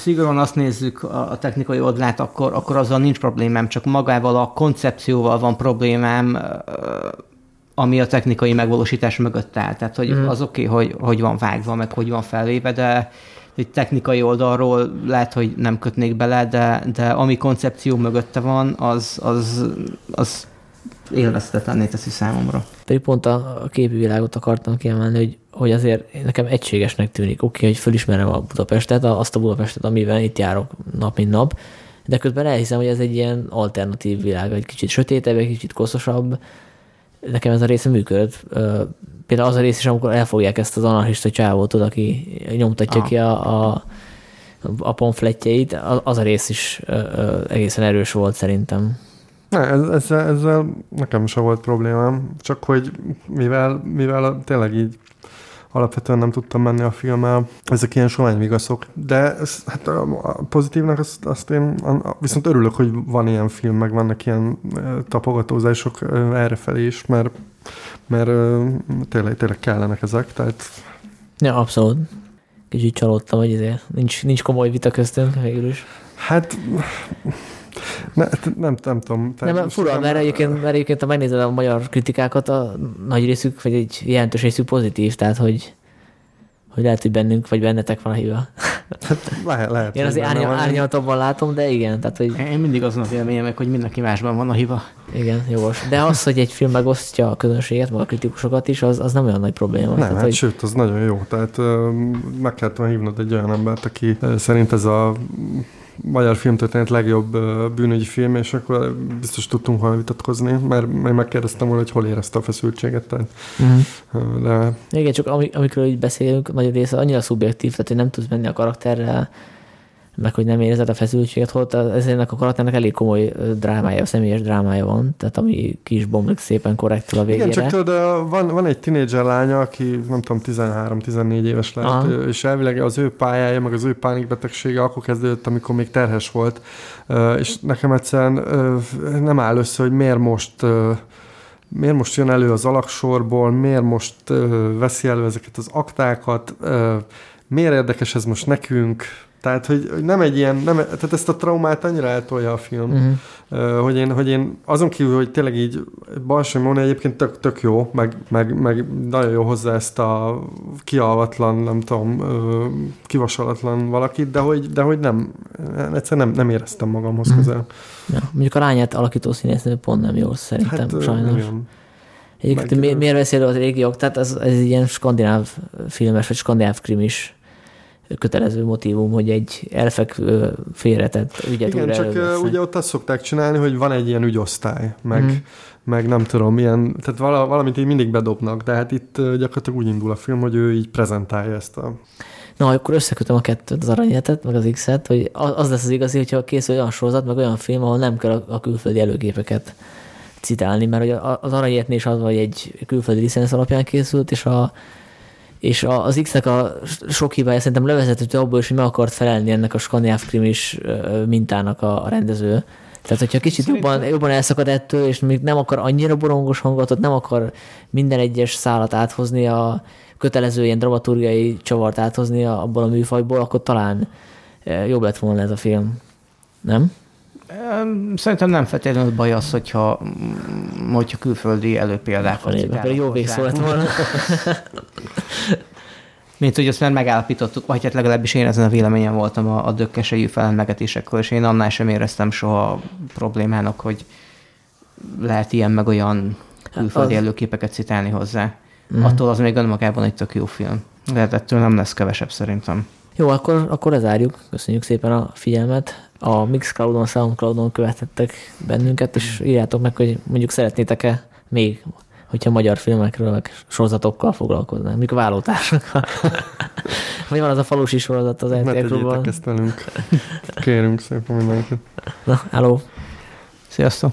szigorúan azt nézzük a, technikai oldalát, akkor, akkor azzal nincs problémám, csak magával a koncepcióval van problémám, ami a technikai megvalósítás mögött áll. Tehát, hogy Mhm. az oké, okay, hogy, hogy van vágva, meg hogy van felvéve, de egy technikai oldalról lehet, hogy nem kötnék bele, de, de ami koncepció mögötte van, az, az, az élvezhetetlenné teszi számomra. Pedig pont a, a képi világot akartam kiemelni, hogy, hogy azért nekem egységesnek tűnik. Oké, okay, hogy fölismerem a Budapestet, azt a Budapestet, amiben itt járok nap, mint nap, de közben elhiszem, hogy ez egy ilyen alternatív világ, egy kicsit sötétebb, egy kicsit koszosabb. Nekem ez a része működött. Például az a rész is, amikor elfogják ezt az anarchista csávót, aki nyomtatja Ah. ki a, a, a pamfletjeit, az a rész is egészen erős volt szerintem. Ne, ez, ezzel, ezzel nekem sem volt problémám, csak hogy mivel, mivel tényleg így alapvetően nem tudtam menni a filmmel, ezek ilyen sovány vigaszok, de ez, hát a, a pozitívnak azt, azt én a- viszont örülök, hogy van ilyen film, meg vannak ilyen tapogatózások errefelé is, mert, mert tényleg, tényleg kellenek ezek, tehát Ja, abszolút. Kicsit csalódtam, hogy ezért nincs, nincs komoly vita köztünk végül is. hát ne, nem, nem tudom. Nem, nem fura, mert egyébként, mert egyébként, ha megnézed a magyar kritikákat, a nagy részük, vagy egy jelentős részük pozitív, tehát hogy hogy lehet, hogy bennünk, vagy bennetek van a hiba. Hát lehet, lehet. Én azért árnyal, árnyaltabban látom, de igen. Tehát, hogy... Én mindig azon a véleményem, hogy mindenki másban van a hiba. Igen, jogos. De az, hogy egy film megosztja a közönséget, meg a kritikusokat is, az, az nem olyan nagy probléma. Nem, tehát, hát hogy... sőt, az nagyon jó. Tehát meg kellett volna hívnod egy olyan embert, aki szerint ez a magyar filmtörténet legjobb bűnügyi film, és akkor biztos tudtunk volna vitatkozni, mert meg megkérdeztem volna, hogy hol érezte a feszültséget. Tehát, uh-huh. de... Igen, csak amikről így beszélünk, nagy része annyira szubjektív, tehát hogy nem tudsz menni a karakterrel, meg hogy nem érzed a feszültséget, holott ez ennek a karakternek elég komoly drámája, személyes drámája van, tehát ami ki is bomlik szépen korrektül a végére. Igen, csak tudod, van, van egy tinédzser lánya, aki nem tudom, 13-14 éves lett, Aha. és elvileg az ő pályája, meg az ő pánikbetegsége akkor kezdődött, amikor még terhes volt, és nekem egyszerűen nem áll össze, hogy miért most miért most jön elő az alaksorból, miért most veszi elő ezeket az aktákat, miért érdekes ez most nekünk, tehát, hogy, hogy nem egy ilyen, nem, tehát ezt a traumát annyira eltolja a film, uh-huh. hogy, én, hogy én azon kívül, hogy tényleg így Balsai Móni egyébként tök, tök jó, meg, meg, meg nagyon jó hozzá ezt a kialvatlan, nem tudom, kivasalatlan valakit, de hogy, de hogy nem, egyszerűen nem, nem éreztem magamhoz uh-huh. közel. Ja, mondjuk a lányát alakító színésznő pont nem jó, szerintem hát, sajnos. Igen. Egyébként mi, miért beszél az régiók? Tehát ez, ez ilyen skandináv filmes, vagy skandináv krimis kötelező motivum, hogy egy elfekvő félretett ügyet Igen, csak elővesznek. ugye ott azt szokták csinálni, hogy van egy ilyen ügyosztály, meg, mm. meg nem tudom, ilyen, tehát vala, valamit így mindig bedobnak, de hát itt gyakorlatilag úgy indul a film, hogy ő így prezentálja ezt a... Na, akkor összekötöm a kettőt, az aranyhetet, meg az X-et, hogy az lesz az igazi, hogyha készül olyan sorozat, meg olyan film, ahol nem kell a külföldi előgépeket citálni, mert az aranyhetnél is az, hogy egy külföldi licensz alapján készült, és a és az X-nek a sok hibája szerintem levezethető abból is, hogy meg akart felelni ennek a skandináv krimis mintának a rendező. Tehát, hogyha kicsit jobban, jobban elszakad ettől, és még nem akar annyira borongos hangot, nem akar minden egyes szálat áthozni a kötelező ilyen dramaturgiai csavart áthozni abból a műfajból, akkor talán jobb lett volna ez a film. Nem? Szerintem nem feltétlenül baj az, hogyha, hogyha külföldi előpéldákat citálnak. Jó végszó lett volna. [LAUGHS] Mint hogy azt már megállapítottuk, vagy hát legalábbis én ezen a véleményen voltam a, a dökkesejű felemlegetésekről, és én annál sem éreztem soha problémának, hogy lehet ilyen meg olyan külföldi az... előképeket citálni hozzá. Mm. Attól az még önmagában egy tök jó film. De hát ettől nem lesz kevesebb szerintem. Jó, akkor, akkor lezárjuk. Köszönjük szépen a figyelmet. A Mixcloudon, Soundcloudon követhettek bennünket, és írjátok meg, hogy mondjuk szeretnétek-e még, hogyha magyar filmekről, meg sorozatokkal foglalkoznánk, mondjuk a vállótársakkal. [LAUGHS] Vagy van az a falusi sorozat az RTL Klubban. ezt velünk. Kérünk szépen mindenkit. Na, hello. Sziasztok.